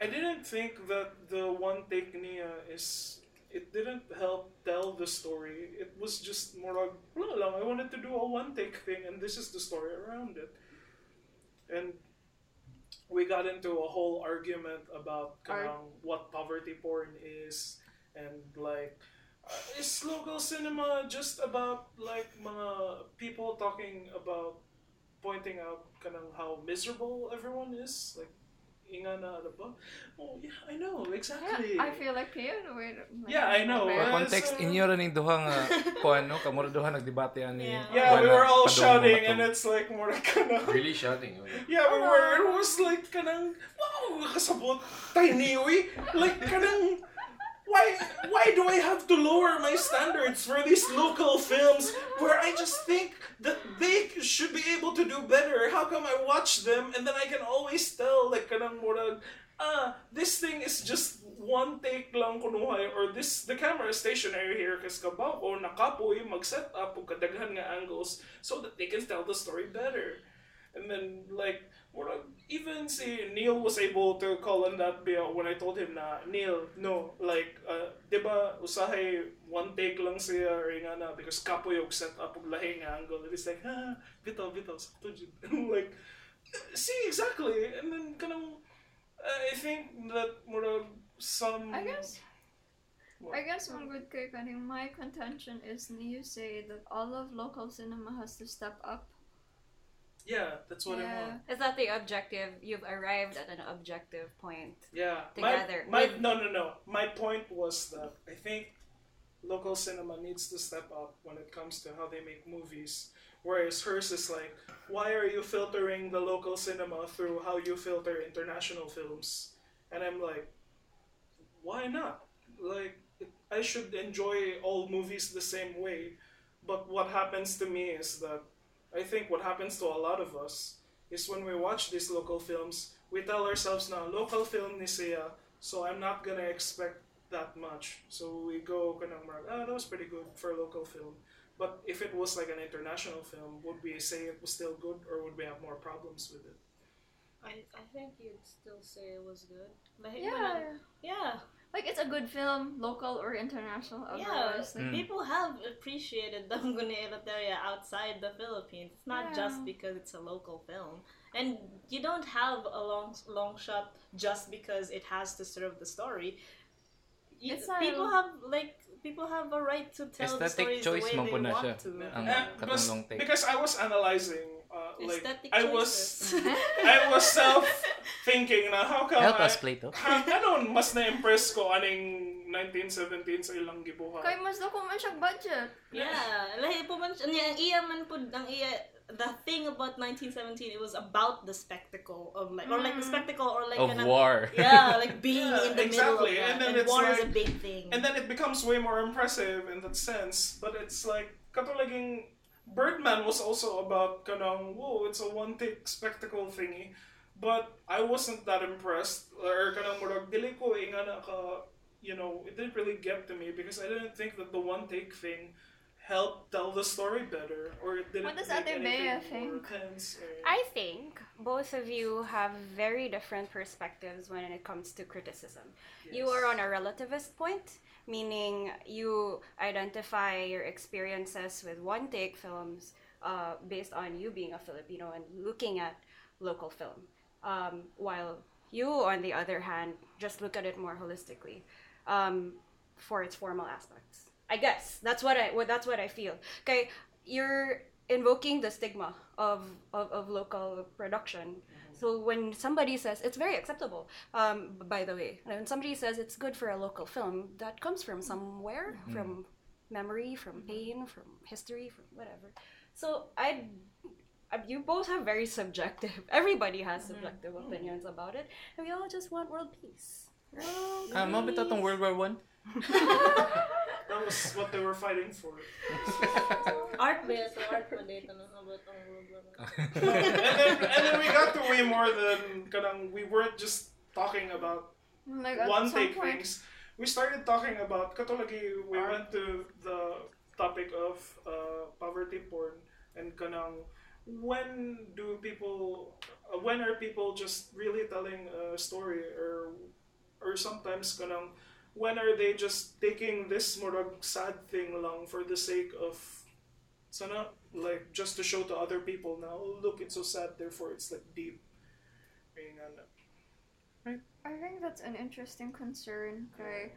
I didn't think that the one take niya is it didn't help tell the story. It was just more like wala lang. I wanted to do a one take thing, and this is the story around it. And we got into a whole argument about kanang what poverty porn is, and like. Uh, is local cinema just about like mga people talking about pointing out kanang how miserable everyone is like inga na ano ba oh yeah I know exactly Yeah, I feel like piano. Wait, like, Yeah, I know. For context, so- inyo rin yung duha nga uh, <laughs> kuan no, kamura duha nagdebate ani. Yeah. yeah we were all shouting and it's like more like kanang Really shouting. Oh, yeah we oh. were it was like kanang wow kasabot tiny uy like kanang why why do I have to lower my standards for these local films where I just think that they should be able to do better? How come I watch them and then I can always tell like kanang murag ah this thing is just one take lang kunuhay or this the camera is stationary here kasi kabaw o nakapoy mag-set up kadaghan nga angles so that they can tell the story better. And then like murag, even si Neil was able to call on that bill when I told him na Neil no like uh, di ba usahay one take lang siya or nga na because kapoy og set up og lahi nga angle and he's like ah bitaw bitaw sakto jud <laughs> like see exactly and then kanang I think that murag some I guess. I guess one good cake. I think my contention is you say that all of local cinema has to step up. Yeah that's what I Yeah. want Is that the objective? You've arrived at an objective point. Yeah. together My, my with- no no no. My point was that I think local cinema needs to step up when it comes to how they make movies. Whereas hers is like, why are you filtering the local cinema through how you filter international films? And I'm like, why not? Like, I should enjoy all movies the same way. But what happens to me is that I think what happens to a lot of us is when we watch these local films, we tell ourselves now, local film ni siya, so I'm not gonna expect that much. So we go kanang marag, ah, that was pretty good for a local film. But if it was like an international film, would we say it was still good or would we have more problems with it? I, I think you'd still say it was good. Like, Yeah. Yeah. Like it's a good film, local or international. Yeah. Otherwise, like, Mm. People have appreciated Damgo ni Eleuteria <laughs> outside the Philippines. It's not just because it's a local film. And you don't have a long long shot just because it has to serve the story. You, It's a- people have like people have a right to tell the stories choice the way they want siya. to. Ang Eh, katong because, long take. because I was analyzing, uh, like, Aesthetic I was. <laughs> I was self thinking na how come Help I, us, Plato. <laughs> Ha, ganon, mas na-impress ko aning 1917 sa ilang gibuhat. kay mas dako man siyang budget. Yeah, lahi po man siya- ang iya man po, ang iya, the thing about 1917, it was about the spectacle of like, or like the mm. spectacle, or like Of kanang- war. Yeah, <laughs> like being Yeah, in the middle of exactly. that. And And, then it's war is a big thing. And then it becomes way more impressive in that sense. But it's like, katulaging Birdman was also about kanang, whoa, it's a one-take spectacle thingy. But I wasn't that impressed or kanang murag dili ko inga na ka you know it didn't really get to me because I didn't think that the one take thing helped tell the story better or it didn't What does make Ate Bea anything more think? tense or- I think both of you have very different perspectives when it comes to criticism. You are on a relativist point, meaning you identify your experiences with one take films uh, based on you being a Filipino and looking at local film. Um, while you, on the other hand, just look at it more holistically um, for its formal aspects. I guess that's what I what that's what I feel. Okay, you're invoking the stigma of of, of local production. So when somebody says it's very acceptable, um, by the way, when somebody says it's good for a local film, that comes from somewhere, from memory, from pain, from history, from whatever. So I, you both have very subjective. <laughs> Everybody has subjective opinions about it, and we all just want world peace. World Ah, mo bitaw tong World War One? <laughs> that was what they were fighting for <laughs> Art ba? So art mo dito no? About ang World War One. and, then, and then we got to way more than kanang we weren't just talking about Like one some take point, things. We started talking about katulagi we went to the topic of uh, poverty porn and kanang when do people uh, when are people just really telling a story or or sometimes kanang when are they just taking this murag sad thing lang for the sake of sana like just to show to other people now oh, look it's so sad therefore it's like deep na. I think that's an interesting concern. Okay,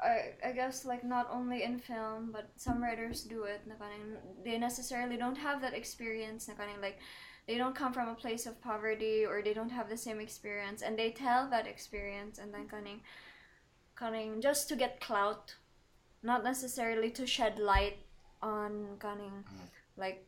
I I guess like not only in film, but some writers do it. Na kaning they necessarily don't have that experience. Na kaning like they don't come from a place of poverty or they don't have the same experience, and they tell that experience, and then kaning kaning just to get clout, not necessarily to shed light on kaning mm. like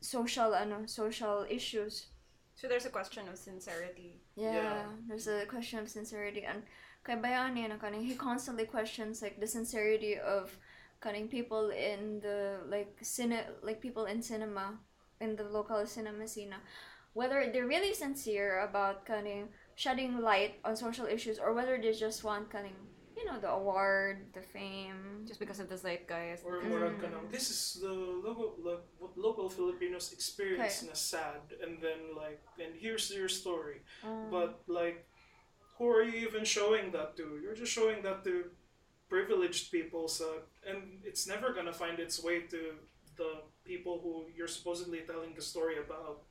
social ano social issues. So there's a question of sincerity. Yeah, Yeah. there's a question of sincerity and kay Bayani na kaning he constantly questions like the sincerity of kaning people in the like cine like people in cinema in the local cinema scene whether they're really sincere about kaning shedding light on social issues or whether they just want kaning you know the award the fame Just because of the zeitgeist. Or murag ka nang, this is the local, like, what local Filipinos experience Okay. na sad, and then like, and here's your story. Um, But like, who are you even showing that to? You're just showing that to privileged people, so and it's never gonna find its way to the people who you're supposedly telling the story about.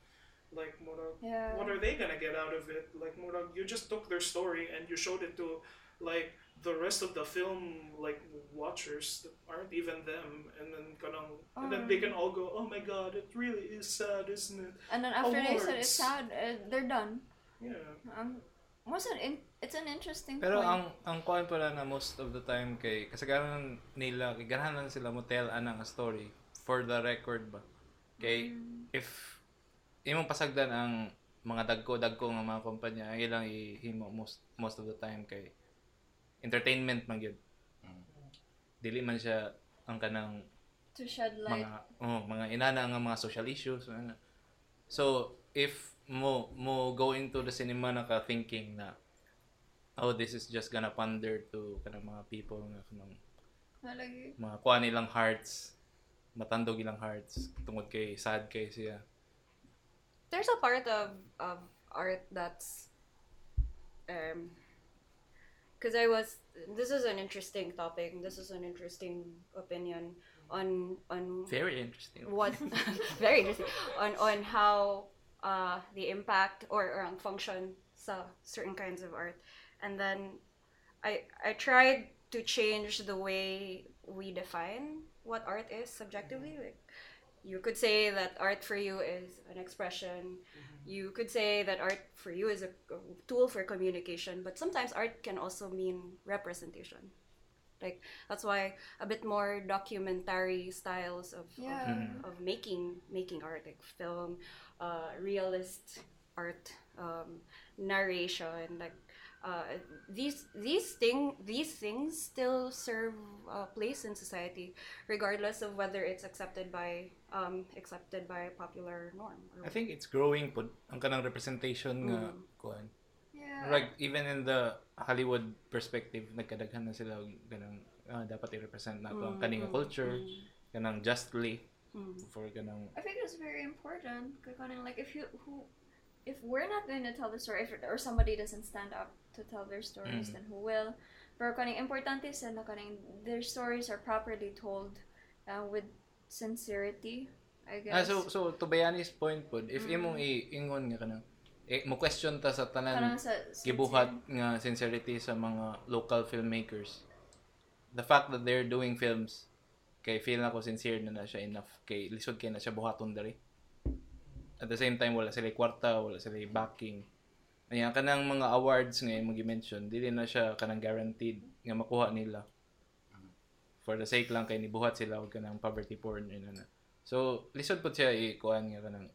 Like, murag, yeah what are they gonna get out of it? Like, murag, you just took their story and you showed it to like the rest of the film like watchers that aren't even them and then kanang, and then they can all go oh my god it really is sad isn't it and then after they said it's sad uh, they're done yeah um, it in, it's an interesting Pero point. ang ang kuan pala na most of the time kay kasagaran nila kay ganahan sila mo tell ana nga story for the record ba. Kay if imong pasagdan ang mga dagko-dagko nga mga kumpanya ang ilang ihimo most most of the time kay entertainment man gyud. Dili man siya ang kanang to shed light mga oh, mga inana nga mga social issues ano. So if mo mo go into the cinema naka thinking na oh this is just gonna pander to kanang mga people nga kanang Malagi. mga kuha nilang hearts matandog ilang hearts tungod kay sad kay siya there's a part of of art that's um because I was this is an interesting topic this is an interesting opinion on on very interesting what <laughs> very interesting on on how uh the impact or, or ang function sa certain kinds of art. And then I I tried to change the way we define what art is subjectively. Like you could say that art for you is an expression. You could say that art for you is a tool for communication but sometimes art can also mean representation like that's why a bit more documentary styles of, of Yeah. Mhm. of making making art like film uh, realist art um, narration like uh, these these thing these things still serve a place in society, regardless of whether it's accepted by um, accepted by popular norm. I think it's growing pud ang kanang representation nga Mm. kuan. Yeah. Like even in the Hollywood perspective nagkadaghan na sila og kanang ah, dapat i-represent nato ang Mm, kaning mm, culture mm, kanang justly mm. for kanang I think it's very important. Kaya kaning, Like if you who, if we're not going to tell the story, if or somebody doesn't stand up to tell their stories, Mm. then who will? Pero kaning importante sa na kaning their stories are properly told uh, with sincerity. I guess. Ah, so so to Bayani's point pod if Mm. imong iingon nga kanang eh, mo question ta sa tanan sa, sa gibuhat nga sincerity sa mga local filmmakers. The fact that they're doing films kay feel na ko sincere na na siya enough kay lisod kay na siya buhaton diri. At the same time wala sila kwarta, wala sila backing. Ayan, kanang mga awards nga yung mention dili na siya kanang guaranteed nga makuha nila. For the sake lang kay nibuhat sila og kanang poverty porn yun na. So, lisod po siya ikuan nga kanang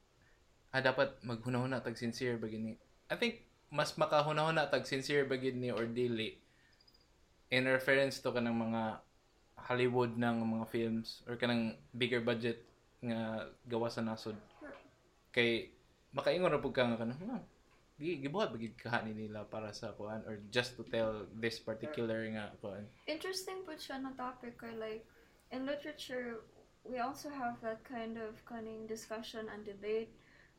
ah, dapat maghunahuna tag sincere bagini. I think mas makahunahuna tag sincere bagini or dili in reference to kanang mga Hollywood ng mga films or kanang bigger budget nga gawa sa nasod. Kay makaingon ra pud ka nga kanang hmm, gi- gibuhat bagid kahani nila para sa kuan or just to tell this particular nga kuan. interesting po siya na topic kay like in literature we also have that kind of cunning discussion and debate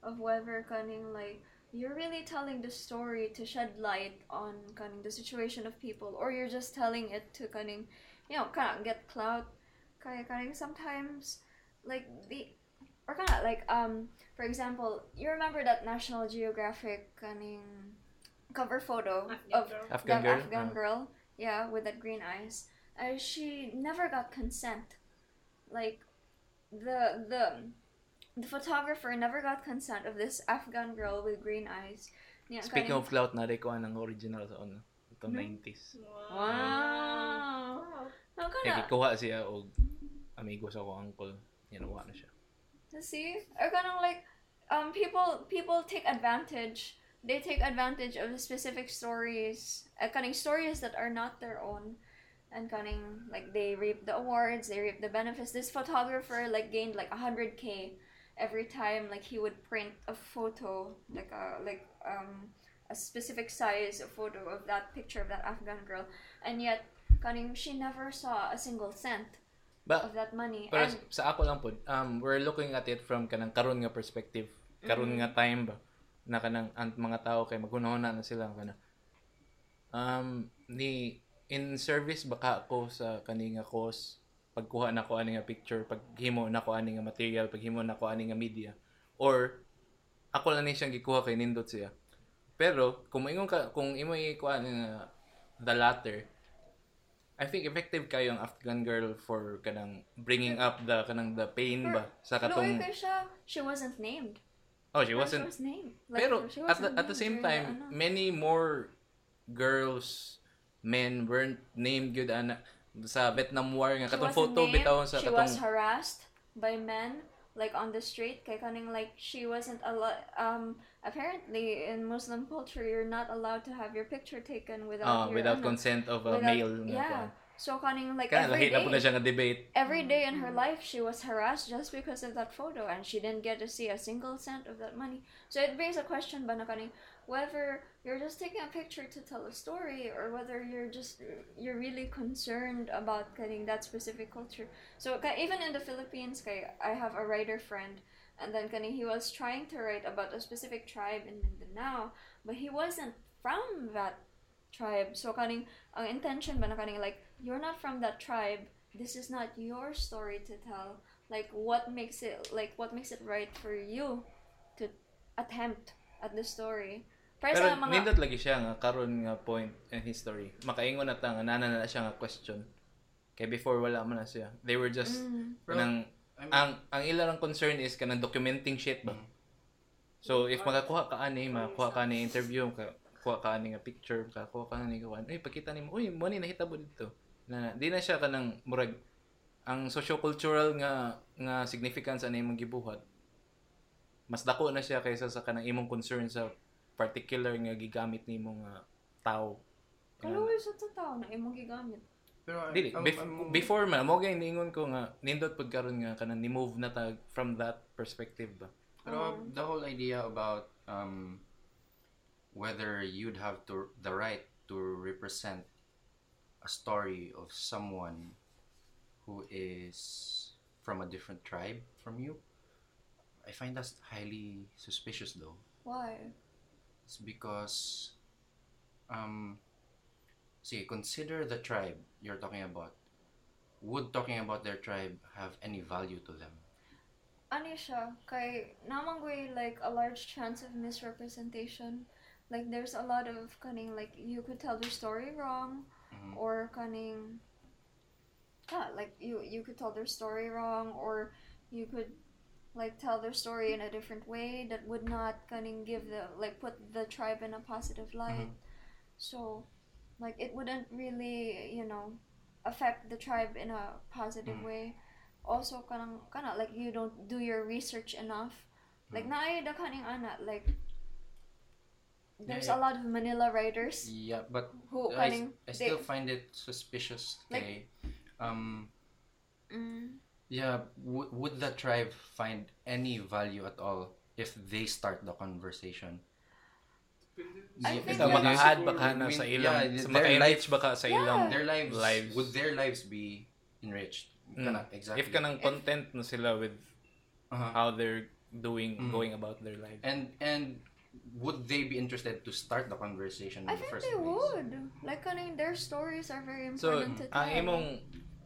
of whether cunning like you're really telling the story to shed light on cunning the situation of people or you're just telling it to cunning you know kind of get clout kaya cunning sometimes like the or kind of like um for example you remember that National Geographic cunning cover photo of Afghan that girl. Afghan Ah. girl, yeah, with that green eyes. Uh, she never got consent. Like the the the photographer never got consent of this Afghan girl with green eyes. Yeah, Speaking kaning- of clout na rin kuan ang original sa ano, ito 90s. wow, no Kaya kana gikuha siya og amigo sa akong uncle. Ginawa na siya. see or kind like um people people take advantage. They take advantage of specific stories, uh, cunning stories that are not their own. and cunning like they reap the awards they reap the benefits this photographer like gained like 100k every time like he would print a photo like a like um a specific size of photo of that picture of that afghan girl and yet cunning she never saw a single cent Ba, of that money pero and sa ako lang po, um, we're looking at it from kanang karon nga perspective. Karon Mm. nga time ba na kanang ang mga tao kay maghunahuna na sila kana. Um, ni in service baka ako sa kani nga cause pagkuha na ko ani nga picture, paghimo na ko ani nga material, paghimo na ko ani nga media or ako lang ni siyang gikuha kay nindot siya. Pero kung moingon ka kung imo ikuha nga the latter, I think effective kayo ang Afghan girl for kanang bringing up the kanang the pain ba sa no katong kay siya she wasn't named Oh, she wasn't was named Like, pero she at the, wasn't at the same time ano. many more girls men weren't named good ana sa Vietnam War nga She katong wasn't photo named. bitaw sa she katong was harassed by men like on the street kay kaning like she wasn't allowed um apparently in muslim culture you're not allowed to have your picture taken without ah, your without ano, consent of a without- male yeah kuan. so kaning like Kaya every lahi na po na day siya nga debate. every day in her life she was harassed just because of that photo and she didn't get to see a single cent of that money so it brings a question ba na kaning whether you're just taking a picture to tell a story or whether you're just you're really concerned about getting that specific culture. So even in the philippines i have a writer friend and then he was trying to write about a specific tribe in mindanao but he wasn't from that tribe. So kaning ang intention ba kaning like you're not from that tribe. This is not your story to tell. Like what makes it like what makes it right for you to attempt at the story para Pero sa mga nindot lagi siya nga karon nga point in history. Makaingon na ta nga nana na siya nga question. Kay before wala man na siya. They were just Mm. kanang I mean, ang ang ilang concern is kanang documenting shit ba. So if makakuha ka ani, makakuha ka ni interview, makakuha ka ani nga picture, makakuha ka ni kawan. Uy, pakita nimo, uy, mo ni nahitabo dito. Na di na siya kanang murag ang socio-cultural nga nga significance ani imong gibuhat. Mas dako na siya kaysa sa kanang imong concern sa particular nga gigamit nimo nga tao. Kaluoy sa to tao na imong gigamit. Pero I- Dili, ang- bef- ang- before man, mo gay niingon ko nga nindot pud karon nga kanang ni-move na tag from that perspective ba. Pero the whole idea about um, whether you'd have to the right to represent a story of someone who is from a different tribe from you, I find that highly suspicious though. Why? It's because um see consider the tribe you're talking about. Would talking about their tribe have any value to them? Ano siya? Kay naman ko'y like a large chance of misrepresentation. Like there's a lot of kaning like you could tell their story wrong Mhm. or kaning ah, like you you could tell their story wrong or you could like tell their story in a different way that would not kind of give the like put the tribe in a positive light. So like it wouldn't really, you know, affect the tribe in a positive Mm. way. Also kanang kana like you don't do your research enough. Like Mm. naay da kaning ana like there's Yeah, a lot of Manila writers Yeah, but who I, kaning I still they- find it suspicious. Like- um, Mm. Yeah, w- would the tribe find any value at all if they start the conversation? I think Sa Yeah, maka-add baka na sa ilang, yeah, sa their maka-enrich baka sa ilang Their lives, lives. would their lives be enriched? Mm. Kana, exactly. If kanang content na sila with Uh-huh. how they're doing, Mm. going about their life. And and would they be interested to start the conversation in I the think first they place? would. Like kaning their stories are very So, important to ang tell. imong,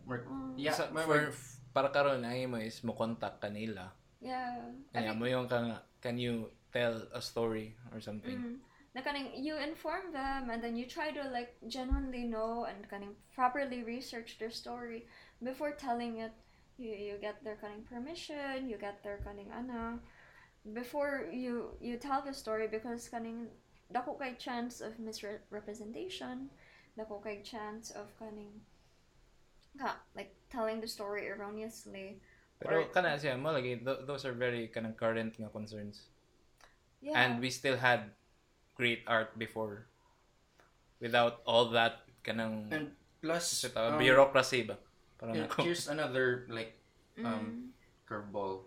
Mer- Mm. yeah, sa, mer- for, para karon ang imo is mo contact kanila. Yeah. Kaya mo yung kang, can you tell a story or something? Mm. Na kaning you inform them and then you try to like genuinely know and kaning properly research their story before telling it. You you get their kaning permission, you get their kaning ana before you you tell the story because kaning dako kay chance of misrepresentation, dako kay chance of kaning ka like telling the story erroneously. Pero Or- kana siya mo lagi those are very kanang current nga concerns. Yeah. And we still had great art before without all that kanang And plus, sa tawag, um, bureaucracy ba? Parang here- ako. here's another like Mm. um, curveball.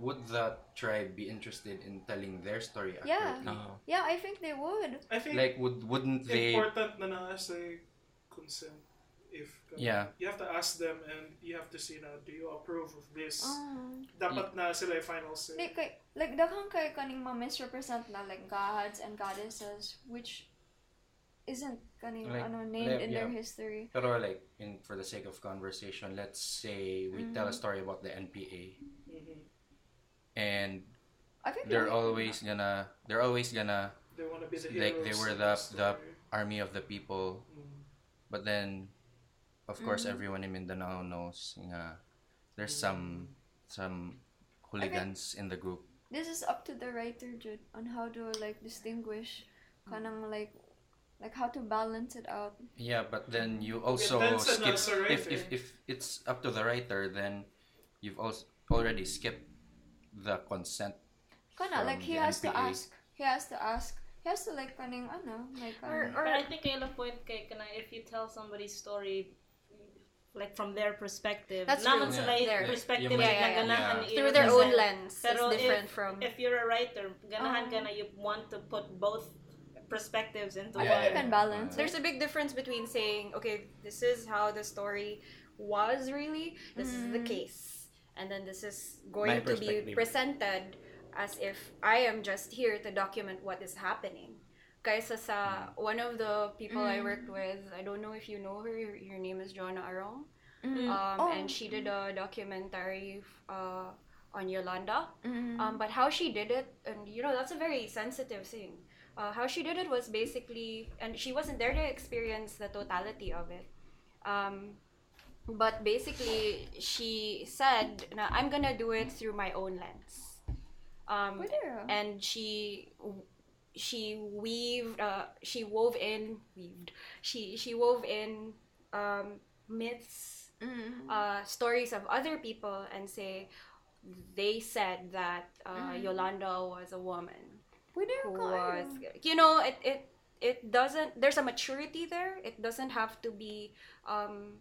Would that tribe be interested in telling their story Yeah. accurately? Oo. yeah, I think they would. I think Like, would wouldn't they? important na na sa consent. If Yeah. you have to ask them and you have to see na do you approve of this? Um, Dapat na sila yung final say. Like, kay, like daghang kay kaning ma-misrepresent na like gods and goddesses which isn't kaning Like, ano named like, in their yeah. history. Pero like, in for the sake of conversation, let's say we tell a Mm. story about the NPA, Mhm. and I think they're they- always gonna they're always gonna They want to be the like they were the the the army of the people, Mm. but then, of course, Mhm. everyone in Mindanao knows nga there's some some hooligans in the group. this is up to the writer Jude on how to like distinguish kanang like like how to balance it out. Yeah, but then you also Depends skip if, if if it's up to the writer, then you've also already skipped the consent. Kana From like he the has to ask. He has to ask. He has to like kaning ano like Or, ano. or I think kailan point kay kana if you tell somebody's story like from their perspective. That's naman true. sila yung Their- perspective yung na may- yeah, yeah, ganahan yeah. Through their own lens, Pero it's different if, from. if you're a writer, ganahan Oh. ka na you want to put both perspectives into I Yeah, think you one. can balance. There's a big difference between saying, okay, this is how the story was really, this is the Mm. case, and then this is going My to be presented as if I am just here to document what is happening. Kaysa sa one of the people I Mm. worked with, I don't know if you know her, her, her name is Joanna Arong, Mm. um, Oh. and she did a documentary uh, on Yolanda. Mm. Um, but how she did it, and you know, that's a very sensitive thing. Uh, how she did it was basically, and she wasn't there to experience the totality of it. Um, but basically, she said, I'm gonna do it through my own lens. Um, and she she weaved uh, she wove in weaved she she wove in um, myths Mm. uh, stories of other people and say they said that uh, Mm. Yolanda was a woman who was you know it, it it doesn't there's a maturity there it doesn't have to be um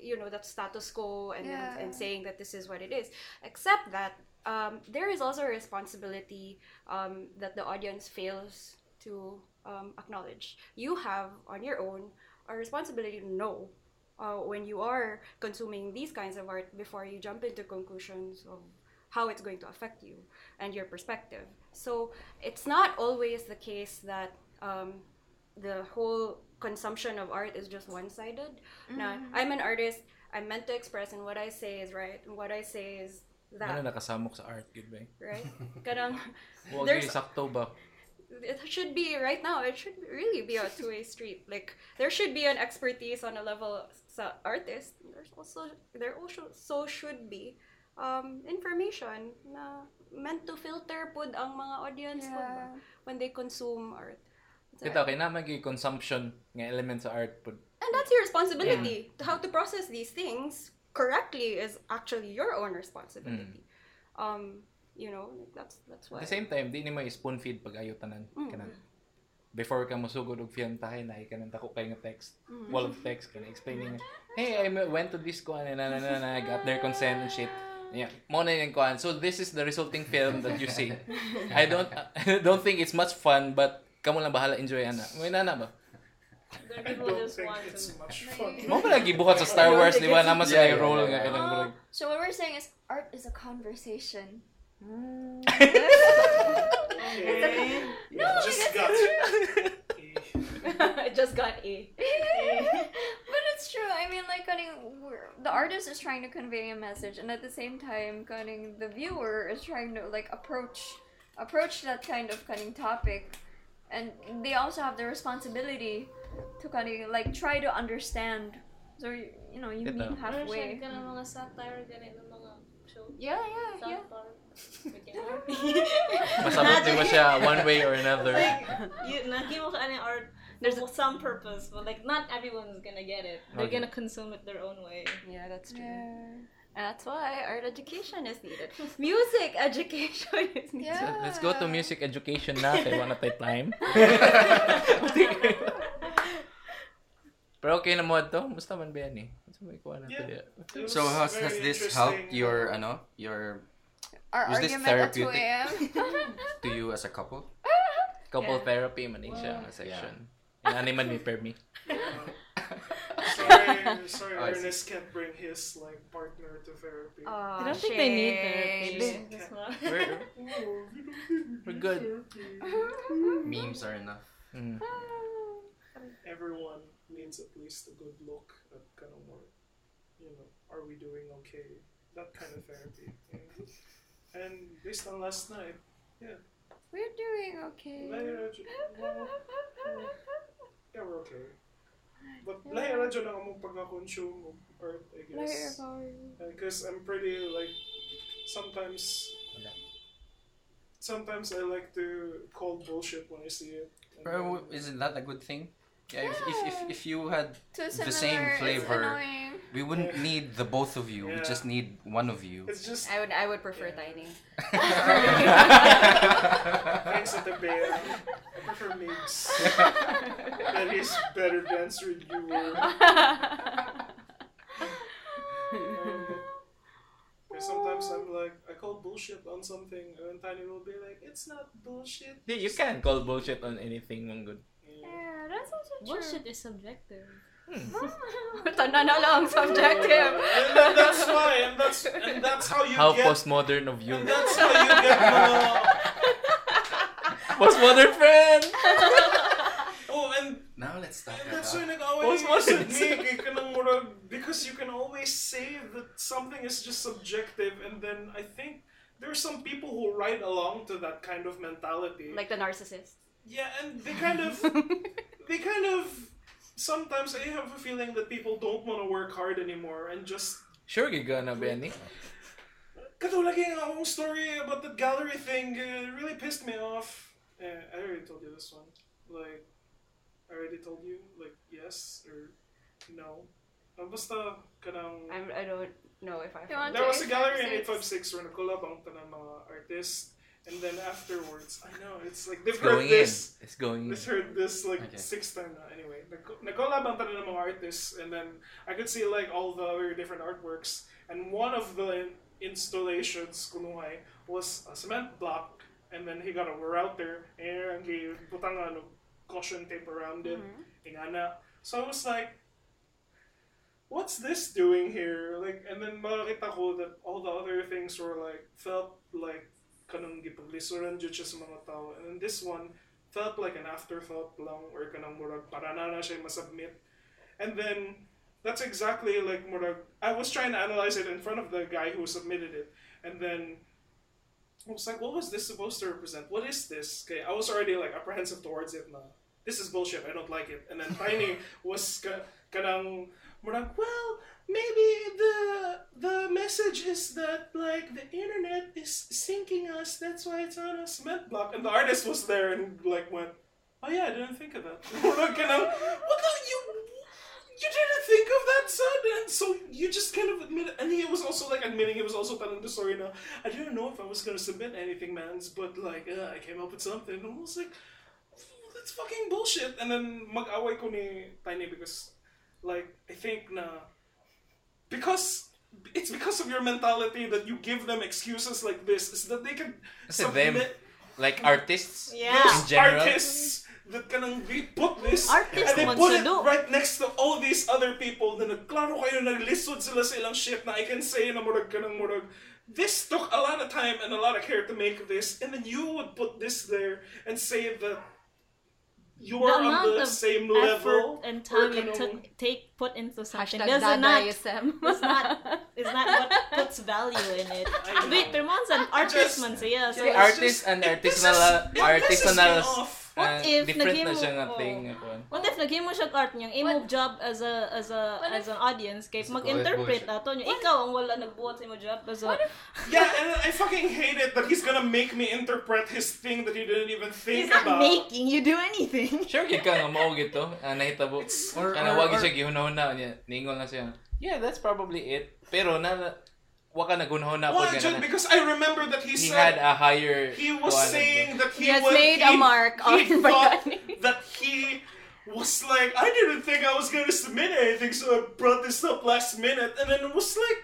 you know that status quo and, Yeah. and saying that this is what it is except that um, there is also a responsibility um, that the audience fails to um, acknowledge you have on your own a responsibility to know uh, when you are consuming these kinds of art before you jump into conclusions of how it's going to affect you and your perspective. So it's not always the case that um, the whole consumption of art is just one sided. Now, I'm an artist, I'm meant to express, and what I say is right, and what I say is Ano that, nakasamok sa art, good ba? right? Kanang, <laughs> Huwag There's- sakto ba? it should be right now it should really be a two-way street like there should be an expertise on a level sa artist there's also there also so should be um, information na meant to filter pud ang mga audience ba, Yeah. when they consume art Kita, kay naman yung consumption nga element sa art. Pud. and that's your responsibility how to process these things correctly is actually your own responsibility um you know that's that's why. At the same time, di ni mo spoon feed pag ayo tanan. Mm. Kanan. Before ka musugod og film tahay na kanang dako kay nga text. Mm. Wall of text kana explaining. Hey, I went to this kuan and na na na, na got their consent and shit. Yeah, mo na yung kuan. So this is the resulting film that you see. I don't <laughs> I don't think it's much fun but kamo lang bahala enjoy ana. May nana ba? There are people just want to. much <laughs> fun. Mo pa lagi buhat sa Star Wars, di ba? Naman sila Yeah, yung role yeah, nga yeah. kanang Oh, so what we're saying is art is a conversation. Mm. <laughs> Okay. No, just got <laughs> it just got a but it's true. I mean, like, cutting, the artist is trying to convey a message, and at the same time, cutting the viewer is trying to like approach approach that kind of cutting topic, and they also have the responsibility to cutting like try to understand. So you, you know you Ito. meet halfway. ka ng mga satire, ganito mga show. yeah yeah yeah South Park. <laughs> Masabot di ba siya one way or another. like, you, naging mo ka ano yung art There's for some purpose, but like not everyone's gonna get it. They're Okay. gonna consume it their own way. yeah that's true Yeah. And that's why art education is needed. <laughs> Music education is needed. So, let's go to music education na kay wala tayo time. <laughs> Pero okay na mo to. Musta man ba yan eh? Musta may kuha na to Yeah. diya? It was So has, has this helped your uh, ano your Our Was this argument at 2 therapeutic? a.m. <laughs> to you as a couple? Couple Yeah. therapy man din siya nga section. Yan ani man ni Permi. sorry, sorry, <laughs> Oh, I see. Ernest can't bring his like partner to therapy. Oh, I don't think they need shade. therapy. That's not- We're, Oh, we're good. Memes are enough. Mm. Everyone needs at least a good look at kind of more, you know, are we doing okay? That kind of therapy. you know. And based on last night, yeah, We're doing okay. lahi radyo, well, yeah, we're okay. But lahi radyo lang among pagka-consume of art, I guess. Because uh, I'm pretty like sometimes. Sometimes I like to call bullshit when I see it. And Pero then- isn't that a good thing? Yeah, if, if, if, if you had Too The similar, same it's flavor. annoying. we wouldn't need the both of you. We Yeah. just need one of you. It's just I would I would prefer Yeah. tiny. <laughs> thanks at the bear. I prefer Migs. <laughs> that is better dancer than you were. <laughs> Sometimes I'm like, I call bullshit on something, and Tiny will be like, it's not bullshit. Yeah, you can't call bullshit on anything mong good. Yeah. Yeah, that's also true. Bullshit is subjective. Tanda na lang, subjective. <laughs> And, and that's why, and that's and that's how you How get. How postmodern of you. and that's how you get mga. <laughs> Postmodern friend! <laughs> Oh, and Now let's talk And that's about why nag-away Post kayo sa modern. me, kay ka ng murag, because you can always say that something is just subjective, and then I think there are some people who ride along to that kind of mentality. Like the narcissist. Yeah, and they <laughs> kind of, they kind of, sometimes I have a feeling that people don't want to work hard anymore and just Sure, gigana, Benny. Katulad yung akong story about the gallery thing uh, really pissed me off. Eh, I already told you this one. Like, I already told you, like, yes or no. Uh, basta, kanang... I'm, I don't know if I. You want There was a gallery in 856. 856 where nakulab ang tanang mga artists. And then afterwards, I know it's like they've It's heard going in. this. It's going in. They've heard this like Okay. six time now. Anyway, nag- nag-collab ang tanan ng mga artists, and then I could see like all the very different artworks. And one of the installations kunuhay eh, was a cement block, and then he got a router, and he putang ano caution tape around it. Mm-hmm. Ingana. So I was like, what's this doing here? Like, and then makakita ko that all the other things were like, felt like kanang gipaglisuran jud siya sa mga tao. And then this one felt like an afterthought lang or kanang murag para na na siya masubmit. And then that's exactly like murag I was trying to analyze it in front of the guy who submitted it. And then I was like, what was this supposed to represent? What is this? Okay, I was already like apprehensive towards it na. This is bullshit. I don't like it. And then Tiny <laughs> was ka, kanang murag, well, maybe the the message is that like the internet is syncing us. That's why it's on a cement block. And the artist was there and like went, oh yeah, I didn't think of that. <laughs> Murag kanang, what the you you didn't think of that, son, and so you just kind of admit it. And he was also like admitting he was also telling the story now. I didn't know if I was gonna submit anything, mans, but like uh, I came up with something. And I was like, that's fucking bullshit. And then mag-away ko ni Tiny because, like, I think na because it's because of your mentality that you give them excuses like this is that they can Kasi them, like mm. artists Yeah. in general. artists that kanang they put this Artist and they put it do. right next to all these other people na nagklaro kayo naglisod sila sa ilang shit na I can say na murag kanang murag this took a lot of time and a lot of care to make this and then you would put this there and say that you're The on amount the of same Effort level and time it kanang- took take put into something. Hashtag Does <laughs> not dadaism. is not is not what <laughs> puts value in it. Wait, pero an artist man siya. So Si it's artist and it artisanal pisses- artisanal pisses me off. uh, What if different naging na siya mo- nga oh. thing. What if naghimo siya art niyang imo job as a as a What as an audience kay It's mag-interpret ato niya ikaw ang wala nagbuhat sa imo job as a Yeah, and I fucking hate it that he's gonna make me interpret his thing that he didn't even think He's not making you do anything. Sure gid ka nga mao gito, uh, nahitabo. Or- Kana or- wag or- siya gihunahuna niya. Ningon lang siya. Yeah, that's probably it. Pero na wa ka nagunahuna Well, pag Jude, ganun. because I remember that he, said He said had a higher he was kuwan, saying that he He has was, made he, a mark on he thought Bayani. <laughs> that he was like I didn't think I was gonna submit anything, so I brought this up last minute, and then it was like,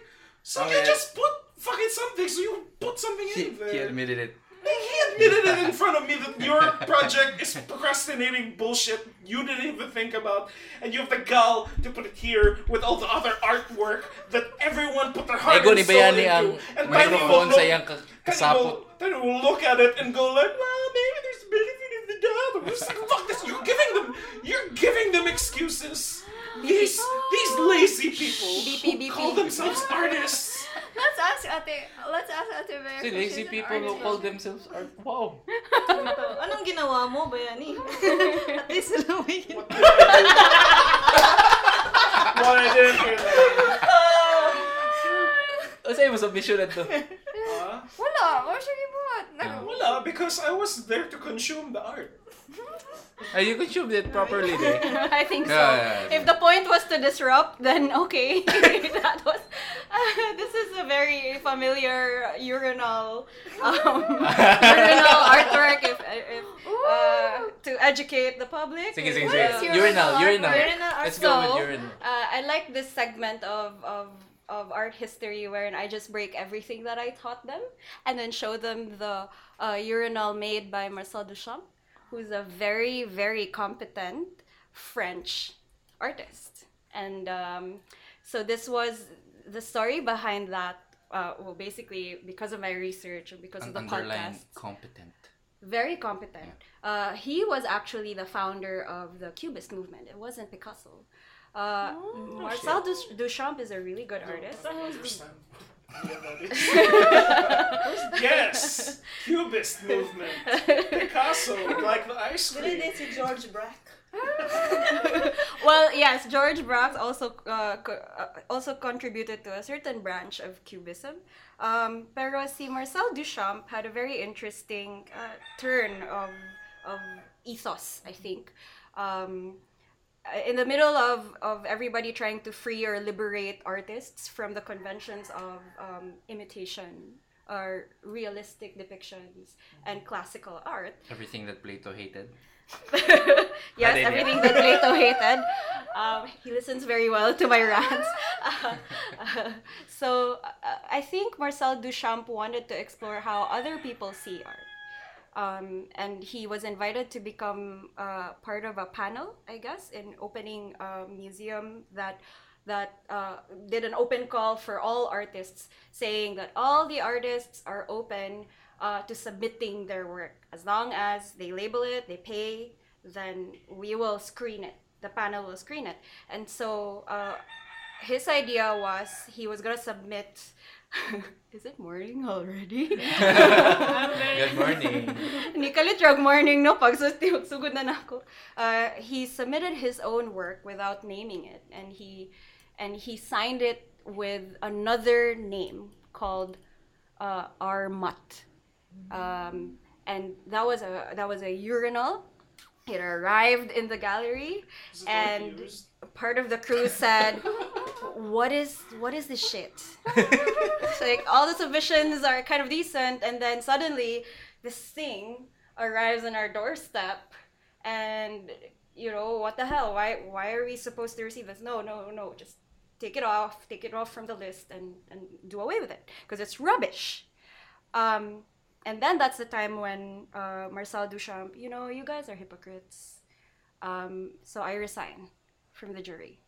so Oh, you yeah. just put fucking something, so you put something He, in there. he admitted it. Like, he admitted it in front of me that your project is procrastinating bullshit you didn't even think about, and you have the gall to put it here with all the other artwork that everyone put their heart and soul into. ang and Tiny will microphone look- sa Tiny kasapot. will- Tiny will look at it and go like, well, maybe there's a benefit of the doubt. I'm just like, fuck this. You're giving them, you're giving them excuses. These, these lazy people BP, who call themselves artists. Let's ask Ate. Let's ask Ate Bea. Si lazy she's people who call themselves art. Wow. Ito, <laughs> anong ginawa mo, Bayani? At least alam mo yun. Why I didn't hear that. O sa'yo mo submission na to. Huh? Wala. Wala siya gibuhat. Nag-. Wala, because I was there to consume the art. Ay, you consumed it properly <laughs> eh. I think so. Yeah, yeah, yeah. If the point was to disrupt, then okay. <laughs> that was. <laughs> this is a very familiar urinal, um, urinal artwork. If, if uh, to educate the public. Sige, sige, sige. Urinal, urinal urinal. Urinal Let's go with urinal. Uh, I like this segment of, of of art history wherein I just break everything that I taught them and then show them the uh, urinal made by Marcel Duchamp, who's a very very competent French artist. And um, so this was the story behind that. Uh, well, basically because of my research and because An of the underlying podcast competent. very competent. Uh, he was actually the founder of the Cubist movement. It wasn't Picasso. Uh, Marcel Dus- Duchamp is a really good artist. Understand. Yeah, that is. yes, Cubist movement. Picasso, like the ice Dili cream. din si George Braque. <laughs> well, yes, George Braque also uh, co- uh, also contributed to a certain branch of Cubism. Um, pero si Marcel Duchamp had a very interesting uh, turn of of ethos, I think. Um, in the middle of, of everybody trying to free or liberate artists from the conventions of um, imitation or realistic depictions and classical art. Everything that Plato hated. <laughs> yes, everything that Plato <laughs> hated. Um, he listens very well to my rants. Uh, <laughs> uh, so uh, I think Marcel Duchamp wanted to explore how other people see art. Um, and he was invited to become uh, part of a panel, I guess, in opening a museum that that uh, did an open call for all artists, saying that all the artists are open uh, to submitting their work as long as they label it, they pay, then we will screen it. The panel will screen it, and so uh, his idea was he was gonna submit. <laughs> Is it morning already? <laughs> <laughs> Good morning. Hindi ka litrog morning, no? Pag sus- sugod na nako. Uh, he submitted his own work without naming it, and he and he signed it with another name called uh, R. Mutt. Um, and that was a that was a urinal. It arrived in the gallery, and used? Part of the crew said, <laughs> "What is what is this shit?" <laughs> Like all the submissions are kind of decent, and then suddenly this thing arrives on our doorstep, and you know what the hell? Why why are we supposed to receive this? No, no, no. Just take it off, take it off from the list, and and do away with it because it's rubbish. Um, and then that's the time when uh, Marcel Duchamp, you know, you guys are hypocrites. Um, so I resign from the jury,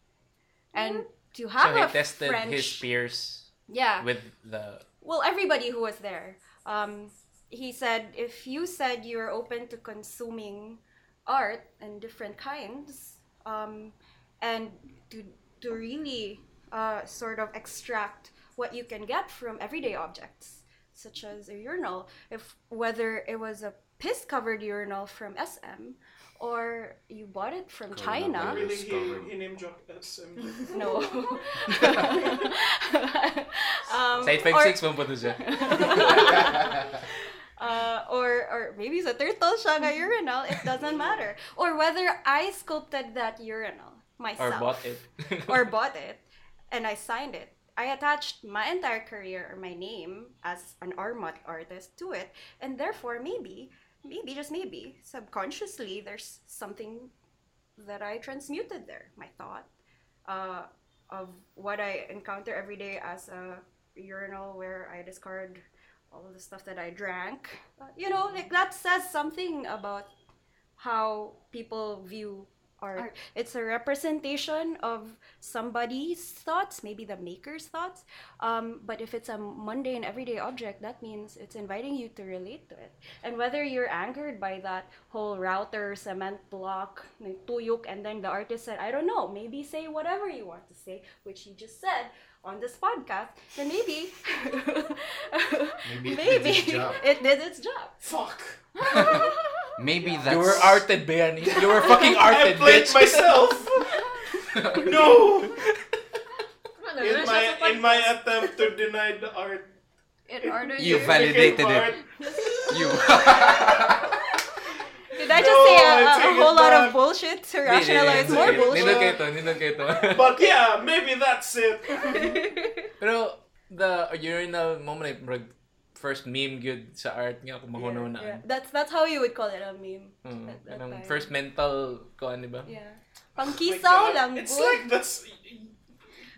and to so have he a tested French, his peers yeah, with the well, everybody who was there. Um, he said, if you said you're open to consuming art and different kinds, um, and to to really uh, sort of extract what you can get from everyday objects, such as a urinal, if whether it was a piss-covered urinal from SM, or you bought it from China. Really, Discovered. he, he name dropped SM. No. <laughs> um, Side or- 5-6 mo po to siya. uh, or or maybe sa turtle siya nga urinal, it doesn't matter. Or whether I sculpted that urinal myself. Or bought it. <laughs> or bought it, and I signed it. I attached my entire career or my name as an Armat artist to it, and therefore maybe, maybe just maybe, subconsciously there's something that I transmuted there. My thought uh, of what I encounter every day as a urinal where I discard all the stuff that I drank. Uh, you know, like that says something about how people view art. Art. It's a representation of somebody's thoughts, maybe the maker's thoughts. Um, but if it's a mundane, everyday object, that means it's inviting you to relate to it. And whether you're angered by that whole router, cement block, ng tuyok, and then the artist said, I don't know, maybe say whatever you want to say, which he just said on this podcast, then maybe, <laughs> Maybe it did its job. it did its job. Fuck. <laughs> <laughs> Maybe that's You were arted, Bayani. You were fucking <laughs> I arted, played bitch. myself. <laughs> no. In my in my attempt to deny the art, It ordered You validated it. you. <laughs> Did I just No, say a, take it whole lot back. of bullshit to rationalize hindi, more bullshit? Nindot kayo to, nindot. But yeah, maybe that's it. Pero the urinal mo man like first meme good sa art nga kung mahunaw na. Yeah, That's that's how you would call it a meme. Mm, At that time. first mental ko ano ba? Yeah. Pangkisaw God. lang It's good. like that's.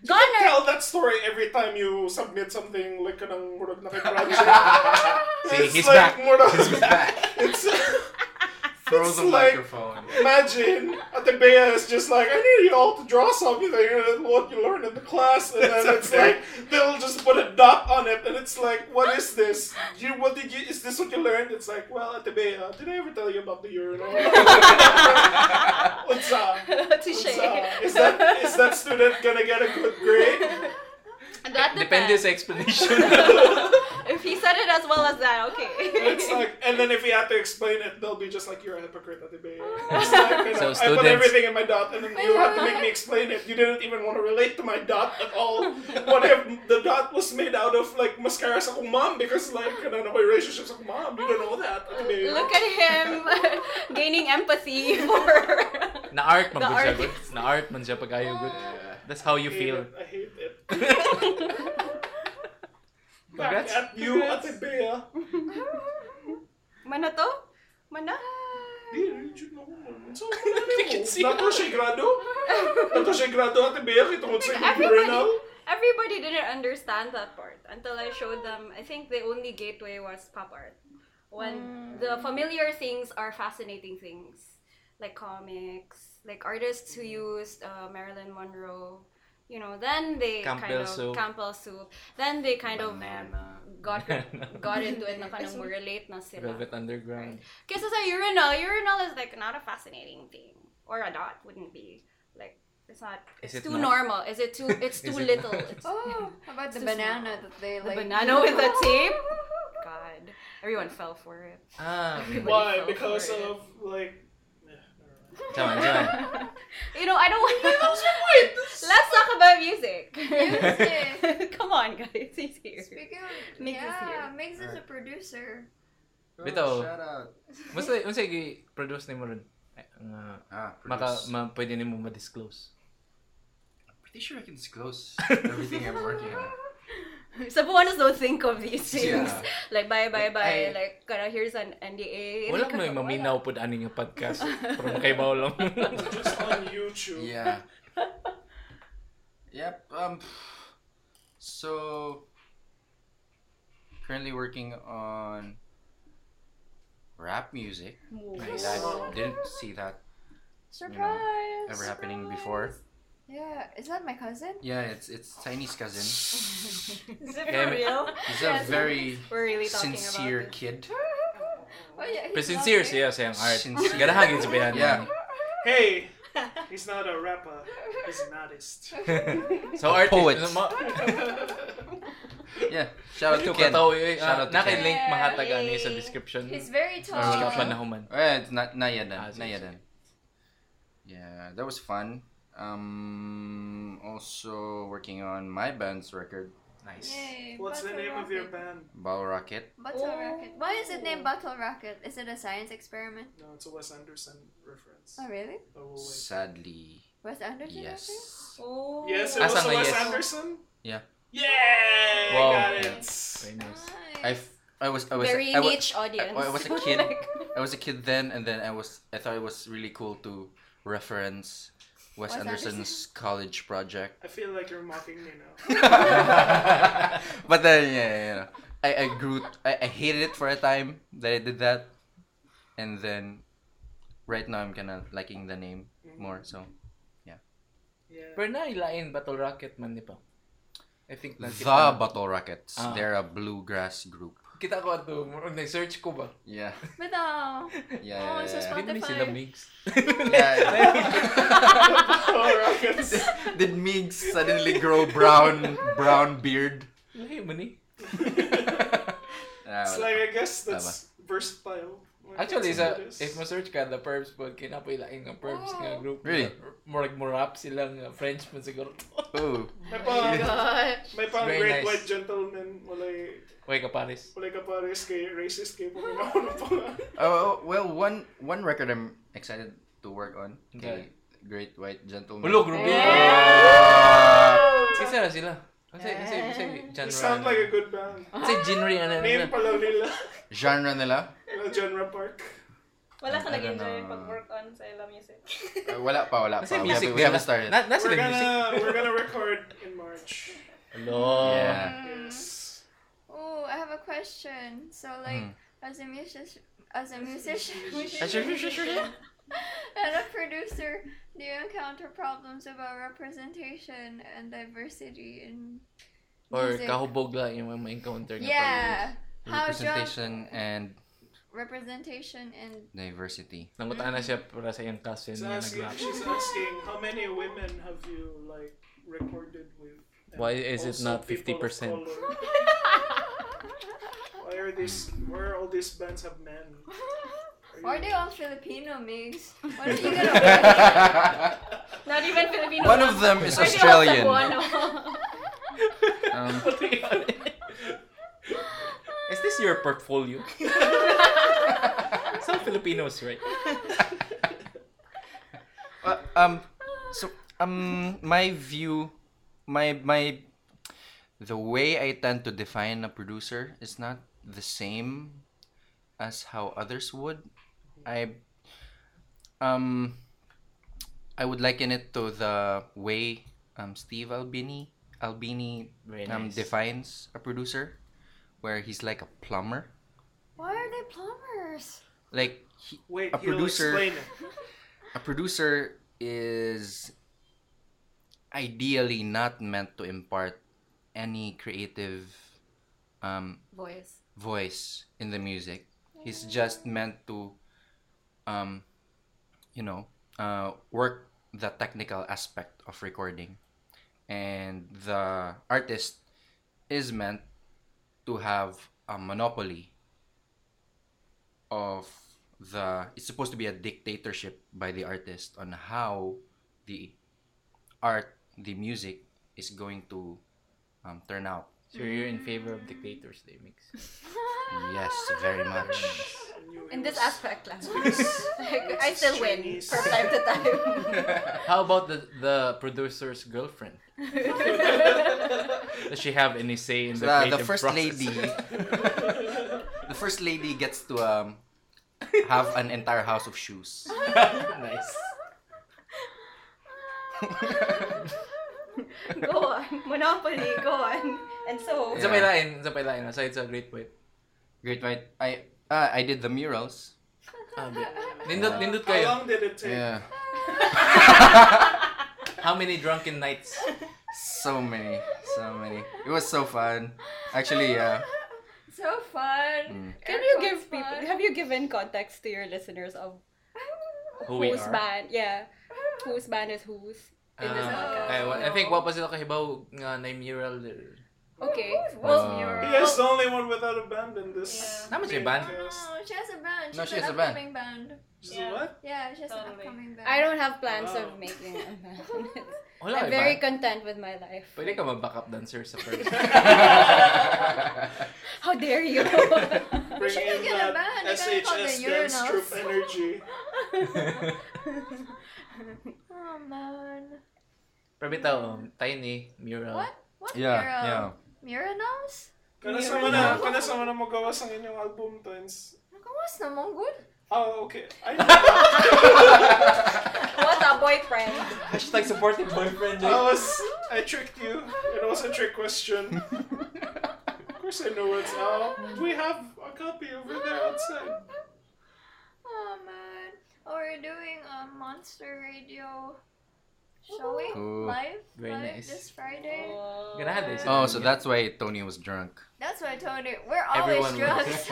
You tell that story every time you submit something like kanang murag na kay project. See, It's he's like back. murag- He's back. <laughs> It's Throw It's the like- microphone. imagine Ate Bea is just like I need you all to draw something and what you learned in the class, and then it's like they'll just put a dot on it, and it's like, what is this? You what did you? Is this what you learned? It's like, well, Ate Bea, did I ever tell you about the urinal? <laughs> What's up? <laughs> What's up? Is that is that student gonna get a good grade? That Depende depends. his explanation. <laughs> If he said it as well as that, okay. It's like, <laughs> and then if you have to explain it, they'll be just like, "You're a hypocrite, that Bea." <laughs> It's like, you know, So I put everything in my dot, and then you have to make me explain it. You didn't even want to relate to my dot at all. What if the dot was made out of like mascara sa akong mom? Because like, I don't know my relationship sa mom. You don't know that, Ate Bea. Look at him gaining empathy for. na art man The gud siya art. good. Na art man siya pag ayo good. That's how you I hate feel. it. I hate it. Back Congrats. at you, Ate Bea. Mana to? Mana? Di, region mo. So, <laughs> Nato siya grado? Nato siya grado, Ate Bea, kitungod sa Everybody- Renal? Everybody didn't understand that part until I showed them. I think the only gateway was pop art. When mm. the familiar things are fascinating things, like comics, like artists who used uh, Marilyn Monroe. You know, then they kind of soup. Campbell soup. Then they kind Banana. of got <laughs> got into it na kanang mo relate na sila. Velvet Underground. Kasi sa urinal, urinal is like not a fascinating thing. Or a dot wouldn't be. Like, it's not, Is it's it too not? normal. Is it too, it's <laughs> too it little. It's, Oh, <laughs> how about the banana small. that they like. the banana with the tape? God. Everyone fell for it. Ah, Everybody Why? Because for it. of, like... never mind. Come on, come on. You know, I don't want <laughs> Let's talk about music. Music. <laughs> Come on, guys. He's here. Speaking of, Migs is yeah, here. Migs is a Alright. producer. Bitaw. Shout out. Musta, musta i-produce ni mo rin? Ay, Nga, Ah, maka, produce. ma, pwede ni mo ma-disclose. Pretty sure I can disclose <laughs> everything I'm working on. Some one us don't think of these things. Yeah. <laughs> Like, bye, bye, bye. I- like, kana, here's an NDA. Wala mo yung maminaw po aning yung podcast. Pero makaibaw lang. <laughs> Just on YouTube. Yeah. <laughs> yep. Um. So currently working on rap music. Nice. I didn't see that Surprise! ever happening before. Yeah, is that my cousin? Yeah, it's it's Tiny's cousin. <laughs> Is it Yeah, for real? He's a very We're really talking sincere about kid. <laughs> Oh yeah, Pero he's sincere lovely. siya siyang art. Sincere. Garahagin sa bihan Yeah. Hey, <laughs> he's not a rapper. He's an artist. So art Poet. is, ma, Yeah. Shout out to Ken. kataw eh. Shout out to Ken. Naka-link Ken. mahatag ani Yay. sa description. He's very Or tall. sa panahuman. Eh, it's not not yet done. Ah, not sige, yet done. Yeah, that was fun. Um, also working on my band's record, Nice. Yay, What's the Battle name of your Rocket. band? Bottle Rocket. Battle Oh. Rocket. Why is it named Battle Rocket? Is it a science experiment? No, it's a Wes Anderson reference. Oh really? Oh, wait. Sadly, Wes Anderson? I yes. Oh. Yes, it Asa was a nga Wes yes? Anderson? Yeah. Yeah! Wow. Got it. Very nice. I, f- I was I was Very I, wa- niche audience. I was a kid. <laughs> Like- I was a kid then, and then I was I thought it was really cool to reference Wes Wes Anderson's college project. I feel like you're mocking me now. <laughs> <laughs> but then yeah, yeah, yeah. I, I grew I, I hated it for a time that I did that. And then right now I'm kinda liking the name more, so Yeah. Pero nailain Battle Rocket man ni pa. I think The Bottle Rockets. Ah. They're a bluegrass group. Kita ko ato, murag nag-search ko ba? Yeah. But uh, Yeah. Oh, yeah, so yeah. Hindi Spotify. sila mix. Oh, Rockets. Did Migs suddenly grow brown brown beard? Lahi mo ni. It's like, I guess that's versatile. Actually, sa, if mo search ka, the Perbs po, kinapoy laing ang Perbs Oh. nga group. Really? Murag mo rap silang uh, French mo siguro. Ooh. <laughs> May Oh pa, may pa Very great nice. white gentleman. Walay, Uy, kapares. walay ka pares kay racist kay puminaw ng pangalan. Oh, well, one one record I'm excited to work on. Okay. Great White Gentleman. Ulo, grupo. Ah. Isa na sila. Kasi, kasi, kasi, genre. sound like a good band. Kasi genre, ano Name nila. pa lang nila. genre nila? Yung genre park. Wala ka don't nag-enjoy know. pag-work on sa Ella Music. Uh, wala pa, wala pa. Kasi We music haven't, we haven't started. Na, nasa We're din music. gonna, we're gonna record in March. Hello. Yeah. Yes. oh, I have a question. So like, Mm. as a musician, as a musician, As a musician? and a producer, do you encounter problems about representation and diversity in Or music? kahubog lang yung mga ma-encounter nga Yeah. How job Representation and representation and diversity. pala. Nangutaan na siya para sa iyang cousin She's na asking, nag-rap. she's asking, how many women have you like recorded with? And Why is it not 50%? <laughs> Why are these? Why are all these bands have men? Are Why are they all Filipino mix? Why don't you get a <laughs> Not even Filipino. One of them is Why do you have Australian. Um, <laughs> Is this your portfolio? Some Filipinos, right? <laughs> uh, um, so um, my view, my my the way I tend to define a producer is not the same as how others would. I um I would liken it to the way um Steve Albini Albini um nice. defines a producer, where he's like a plumber. Why are they plumbers? Like he, Wait, a producer explain it. <laughs> a producer is ideally not meant to impart any creative um, Voice. voice in the music. He's just meant to, um, you know, uh, work the technical aspect of recording, and the artist is meant to have a monopoly of the. It's supposed to be a dictatorship by the artist on how the art, the music, is going to um, turn out. So you're in favor of dictators, they mix. <laughs> Yes, very much. In this aspect lang. Like, I still win Chinese. from time to time. <laughs> How about the the producer's girlfriend? <laughs> Does she have any say in the So, creative the first process? lady, <laughs> the first lady gets to um have an entire house of shoes. <laughs> nice. go on. Monopoly, go on. And so, Sa may lain, sa may lain, aside sa Great White. Great White. I uh, I did the murals. Ah, di- nindot, nindot How long did it take? Yeah, <laughs> How many drunken nights? So many, so many. It was so fun. Actually, uh, So fun. Mm. can you give people, fun. have you given context to your listeners of <laughs> Who we whose are? band, yeah, whose band is whose in this Ah, podcast? I, I think wa pa sila kahibaw nga na mural there. Okay, Who's well, Uh, mural? He is the only one without a band in this. Yeah. Naman siya band? podcast. No, she has a band. No, She's she an has a band. band. She's Yeah. what? Yeah, she has an upcoming band. I don't have plans Wow. of making a <laughs> band. <laughs> Wala, I'm iba? very content with my life. Pwede ka mag-backup dancer sa first. <laughs> How dare you? Bring should in get a that band. You gotta call the SHS dance urinals. troupe energy. Oh man. Pero bitaw, um, tiny mural. What? What yeah, mural? yeah. Murals? Kana sa mana, kana sa mana mo gawas ang inyong album tons. Nakawas naman good. Oh, ah, okay. I know. <laughs> what a boyfriend. Hashtag supportive boyfriend. Eh. I was, I tricked you. It was a trick question. Of course I know what's out. We have a copy over there outside. Oh man. Oh, we're doing a Monster Radio showing Cool. live, Very live nice. this Friday. Ganahan eh. Oh, so that's why Tony was drunk. That's why Tony. we're always Everyone drunk. <laughs> was.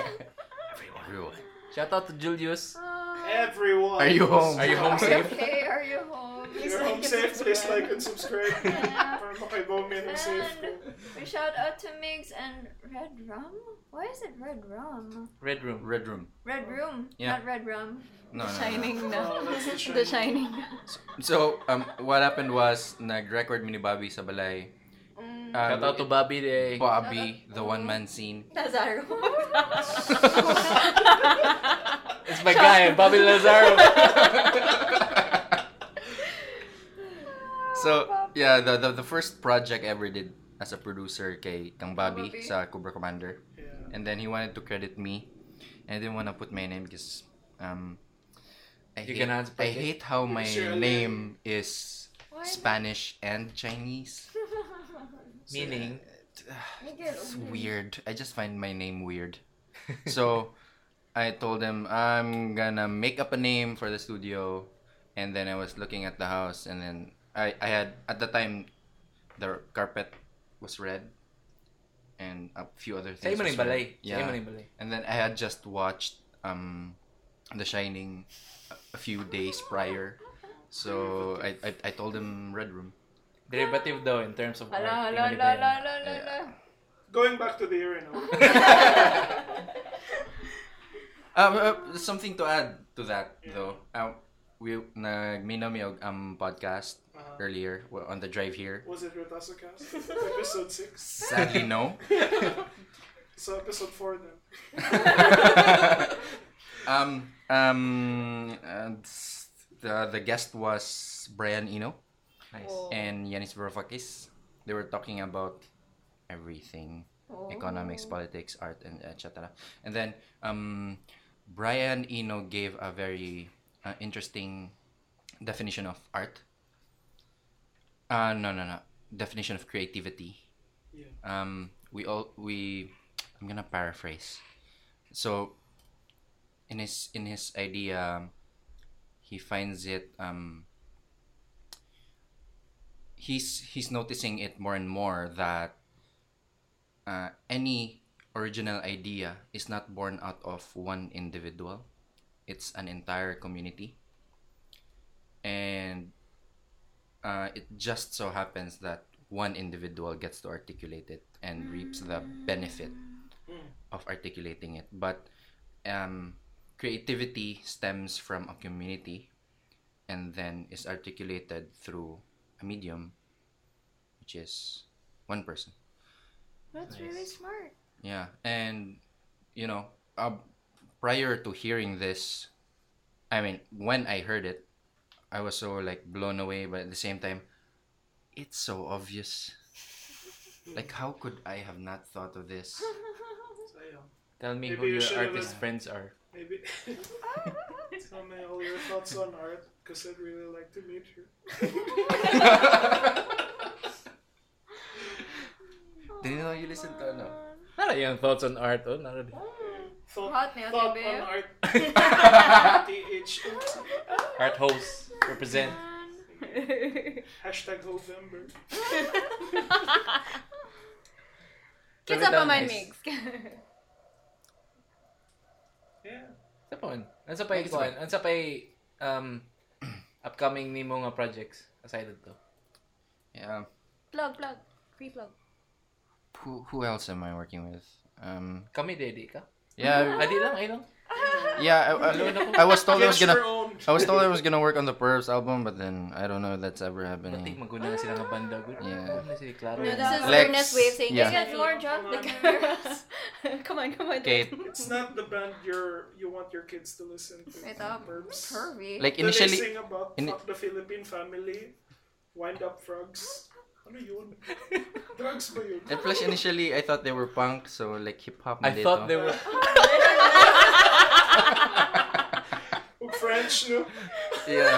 Everyone. Shout out to Julius. Oh, Everyone. Are you home? Are you home <laughs> safe? okay? Are you home? You're home safe. Please like and subscribe. <laughs> Yeah. Para makaibaw mo yung safe ko. And we shout out to Migs and Red Rum. Why is it Red Rum? Red Room. Red room. Red Room, Yeah. not Red Rum. No, no, no. Shining na. Oh, that's the <laughs> The shining. Shining. So, um, what happened was, nag-record mi ni Bobby sa balay. Mm. Uh, Shout out to Bobby de. Bobby, the one-man scene. <laughs> Lazaro. It's my guy, Bobby Lazaro. <laughs> So, yeah, the, the the first project I ever did as a producer kay Kang Bobby Bobby. sa Cobra Commander. Yeah. And then he wanted to credit me. And I didn't want to put my name because um I You hate, cannot I hate how my Surely. name is Why Spanish and Chinese. <laughs> <laughs> Meaning, Miguel, It's weird. I just find my name weird. <laughs> So I told him I'm gonna make up a name for the studio, and then I was looking at the house, and then I I had at the time the carpet was red, and a few other things. imo was ni balay. red. Sa imo Yeah, ni balay. and then I had just watched um, The Shining a- a few days prior, so I I, I told him Red Room. Derivative though in terms of art. Hala, Imo hala, ni hala, balay. hala, hala, hala. Going back to the urinal. <laughs> <laughs> Uh, uh, something to add to that though. Um, we nagminaw mi og um podcast Uh, earlier on the drive here. was it Retasocast? <laughs> episode 6. Sadly, no. <laughs> So episode 4 then. <laughs> um, um, and the the guest was Brian Eno Nice. Oh. and Yanis Varoufakis. They were talking about everything economics, politics, art, and etc. And then um, Brian Eno gave a very uh, interesting definition of art. Uh, no, no, no. Definition of creativity. Yeah. Um, we all we. I'm gonna paraphrase. So, in his in his idea, he finds it. Um, he's he's noticing it more and more that uh, any original idea is not born out of one individual it's an entire community. And uh, it just so happens that one individual gets to articulate it and reaps the benefit of articulating it. But um, creativity stems from a community and then is articulated through a medium which is one person. That's really smart. yeah, and you know, uh, prior to hearing this, I mean, when I heard it, I was so like blown away, but at the same time, it's so obvious. Like, how could I have not thought of this? Sayang. <laughs> Tell me Maybe who you your should've- artist friends are. Maybe. <laughs> Tell me all your thoughts on art, because I'd really like to meet you. <laughs> Didn't know you listen to ano. Nara yung thoughts on art, oh, nara di. Thought, Hot na thought on art. TH. Art host, represent. Hashtag. Kids Sabi up on my nice. mix. Yeah. Sa pa man? Ano sa pa'y, kuhan? Ano sa pa'y, um, upcoming ni mo nga projects aside to? Yeah. plug, plug. Free plug. Who who else am I working with? Um. Kami, dedi ka? Yeah. <laughs> Adi lang, ay lang. Yeah. I, I, I was told I was Get gonna. I was told I was gonna work on the Pervs album, but then I don't know if that's ever Dati happening. maguna na sila nga banda. Good. Yeah. Good sila, klaro. No, this is Lex, Ernest's way of saying yeah. this. Get more job Come like on. <laughs> come on, come on. Kate. It's not the band you're you want your kids to listen to. Wait um, up. Verbs. Pervy. Like Do they initially, sing about ini- fuck the Philippine family, wind up frogs. Ano yun? <laughs> Drugs ba yun? at first initially I thought they were punk, so like hip hop. I na thought dito. they were... French, no? Yeah.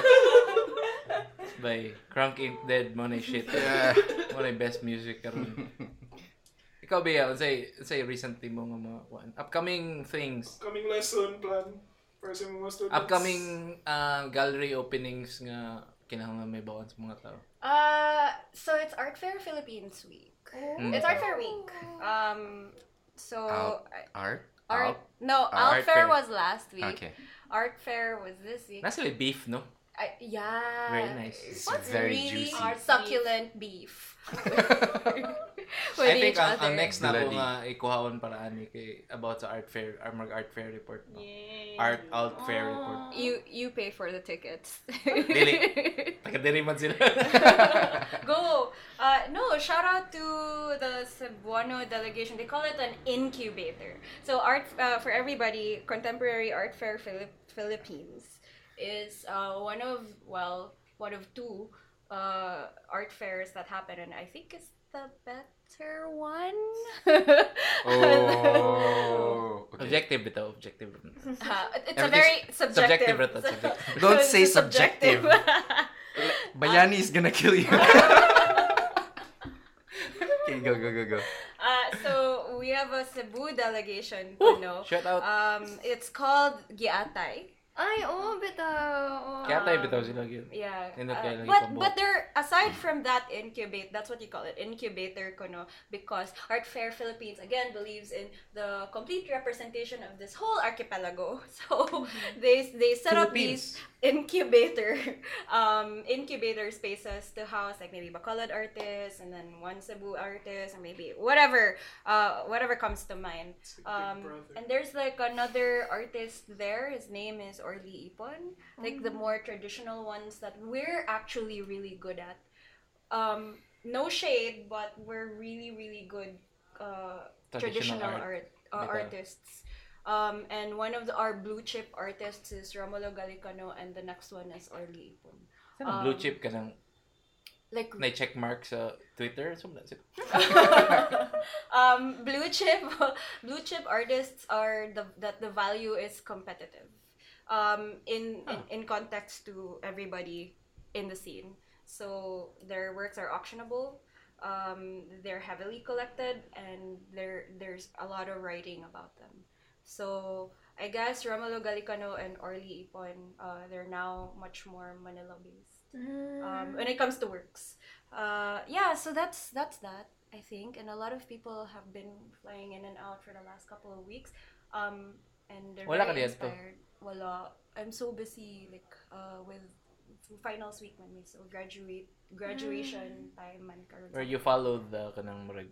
by Crunk Ain't Dead mo na shit. Yeah. Mo na best music karon. Ikaw ba say say recently mo nga mga kuan. upcoming things, Coming lesson plan para sa mga students. upcoming uh, gallery openings nga kinahanglan may bawon sa mga tao. Uh, so it's Art Fair Philippines week. Mm. It's Art Fair week. Um, so Out. Art. Art. Out? No, Ah, Art Art Fair Fair. was last week. Okay. Art Fair was this week. Nasa like beef, no? I, yeah. Very nice. It's What's very really juicy. succulent beef. <laughs> <laughs> With <laughs> I think each ang, ang next na ko Bloody. nga ikuhaon para ani kay about sa art fair, or mag art fair report. No? Yay. Art alt fair report. You you pay for the tickets. <laughs> Dili. Taga diri man sila. <laughs> Go. Uh, no, shout out to the Cebuano delegation. They call it an incubator. So art uh, for everybody, contemporary art fair Philip Philippines is uh, one of well one of two uh, art fairs that happen, and I think it's the better one. <laughs> <laughs> Oh. okay. objective bitaw, objective. Uh, it's a very subjective. subjective, Rata, subjective. <laughs> Don't say subjective. Bayani is gonna kill you. okay, go, go, go, go. uh, so we have a Cebu delegation. Woo! no? Shout out. Um, it's called Giatay. Ay, oo, bitaw. Kaya tayo bitaw sila gyud. Yeah. Nindot uh, kayo lang but ipabot. but there aside from that incubate, that's what you call it, incubator kono because Art Fair Philippines again believes in the complete representation of this whole archipelago. <laughs> So they they set up these incubator <laughs> um incubator spaces to house like maybe Bacolod artists and then one Cebu artist or maybe whatever uh whatever comes to mind. It's like Big Um, and there's like another artist there. His name is Orly Ipon. Like the more traditional ones that we're actually really good at. Um, no shade, but we're really really good uh, traditional, Traditional art, art. uh, artists. Um, and one of the, our blue chip artists is Romulo Galicano, and the next one is Orly Ipon. Sana Um, blue chip ka ng like Na check mark sa Twitter. So, that's it. um, blue chip <laughs> blue chip artists are the that the value is competitive um, in, Huh. in in context to everybody in the scene so their works are auctionable um, they're heavily collected and there there's a lot of writing about them so I guess Romulo Galicano and Orly Ipon uh, they're now much more Manila based um, when it comes to works. Uh, yeah, so that's that's that I think, and a lot of people have been flying in and out for the last couple of weeks, um, and they're Wala very inspired. Wala. I'm so busy like uh, with finals week man so graduate graduation time man karon. Or you follow the kanang murag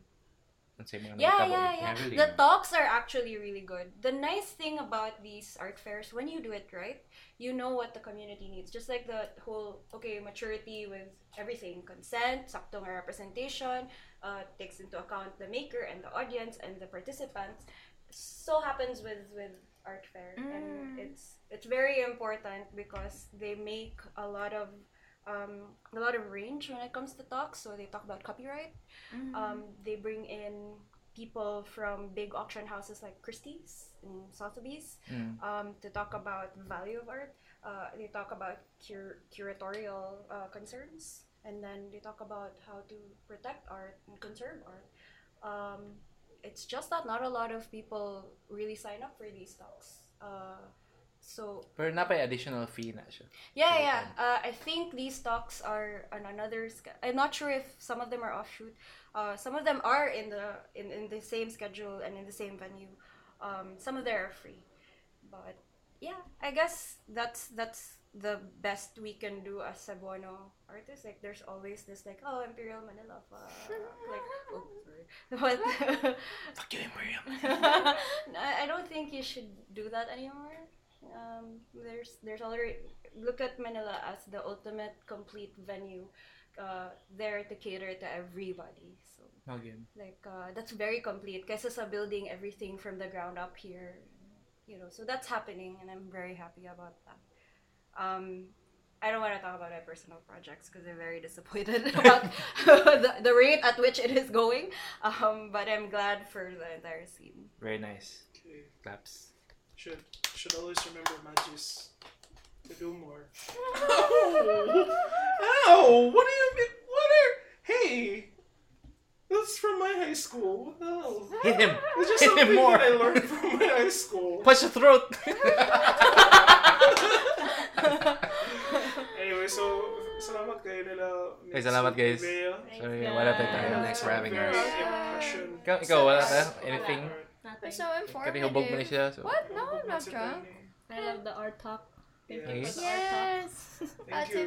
ano say mga Yeah, nahitabo. yeah, yeah. Heavily. The talks are actually really good. The nice thing about these art fairs, when you do it right, you know what the community needs. Just like the whole, okay, maturity with everything, consent, saktong representation, uh, takes into account the maker and the audience and the participants. So happens with with art fair, and it's it's very important because they make a lot of um, a lot of range when it comes to talks. So they talk about copyright. Um, they bring in people from big auction houses like Christie's and Sotheby's Mm. um, to talk about value of art. Uh, they talk about cur- curatorial uh, concerns, and then they talk about how to protect art and conserve art. Um, it's just that not a lot of people really sign up for these talks. Uh, so Pero napay additional fee na siya. yeah, yeah. Uh, I think these talks are on another. I'm not sure if some of them are offshoot. Uh, some of them are in the in, in the same schedule and in the same venue. Um, some of them are free, but yeah, I guess that's that's the best we can do as Cebuano artists. Like, there's always this like, oh, Imperial Manila, fuck. like, oh, sorry, <laughs> but <laughs> Fuck you, Imperium. <laughs> I I don't think you should do that anymore. Um, there's there's already look at Manila as the ultimate complete venue, uh, there to cater to everybody. So Again. like uh, that's very complete. Kaysa sa building everything from the ground up here, you know. So that's happening, and I'm very happy about that. Um, I don't want to talk about my personal projects because I'm very disappointed <laughs> about <laughs> the, the rate at which it is going. Um, but I'm glad for the entire scene. Very nice. Okay. Claps. Should should always remember Magis to do more. <laughs> Ow! What do you mean? What are? Hey, that's from my high school. What the hell? Hit him. It's just Hit something him more. that I learned from my high school. Punch the throat. <laughs> Anyway, so salamat kayo nila. Okay, salamat, guys. Bea. Sorry, guys. wala tayo tayo. Thanks for having Very us. impression. Ikaw, ikaw, wala tayo? Anything? Nothing. So Kati hubog mo ni informative. siya. So. What? No, I'm not drunk. I love the art talk. Thank you Yes. for the art talk. Yes. Thank you.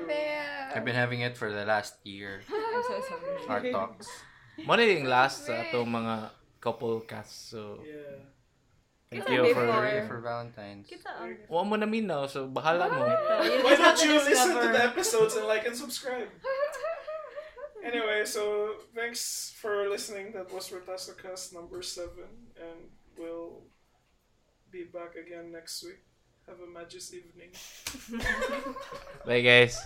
I've been having it for the last year. <laughs> I'm so sorry. Art talks. Mo na yung last sa atong mga couple cast. So, Yeah. Thank Kita you for... before. For Valentine's. Kita ang Huwag mo na minaw, so bahala mo. <laughs> Why don't you listen to the episodes and like and subscribe? <laughs> Anyway, so thanks for listening. That was Retasacast number seven, and we'll be back again next week. Have a magic evening. <laughs> Bye guys.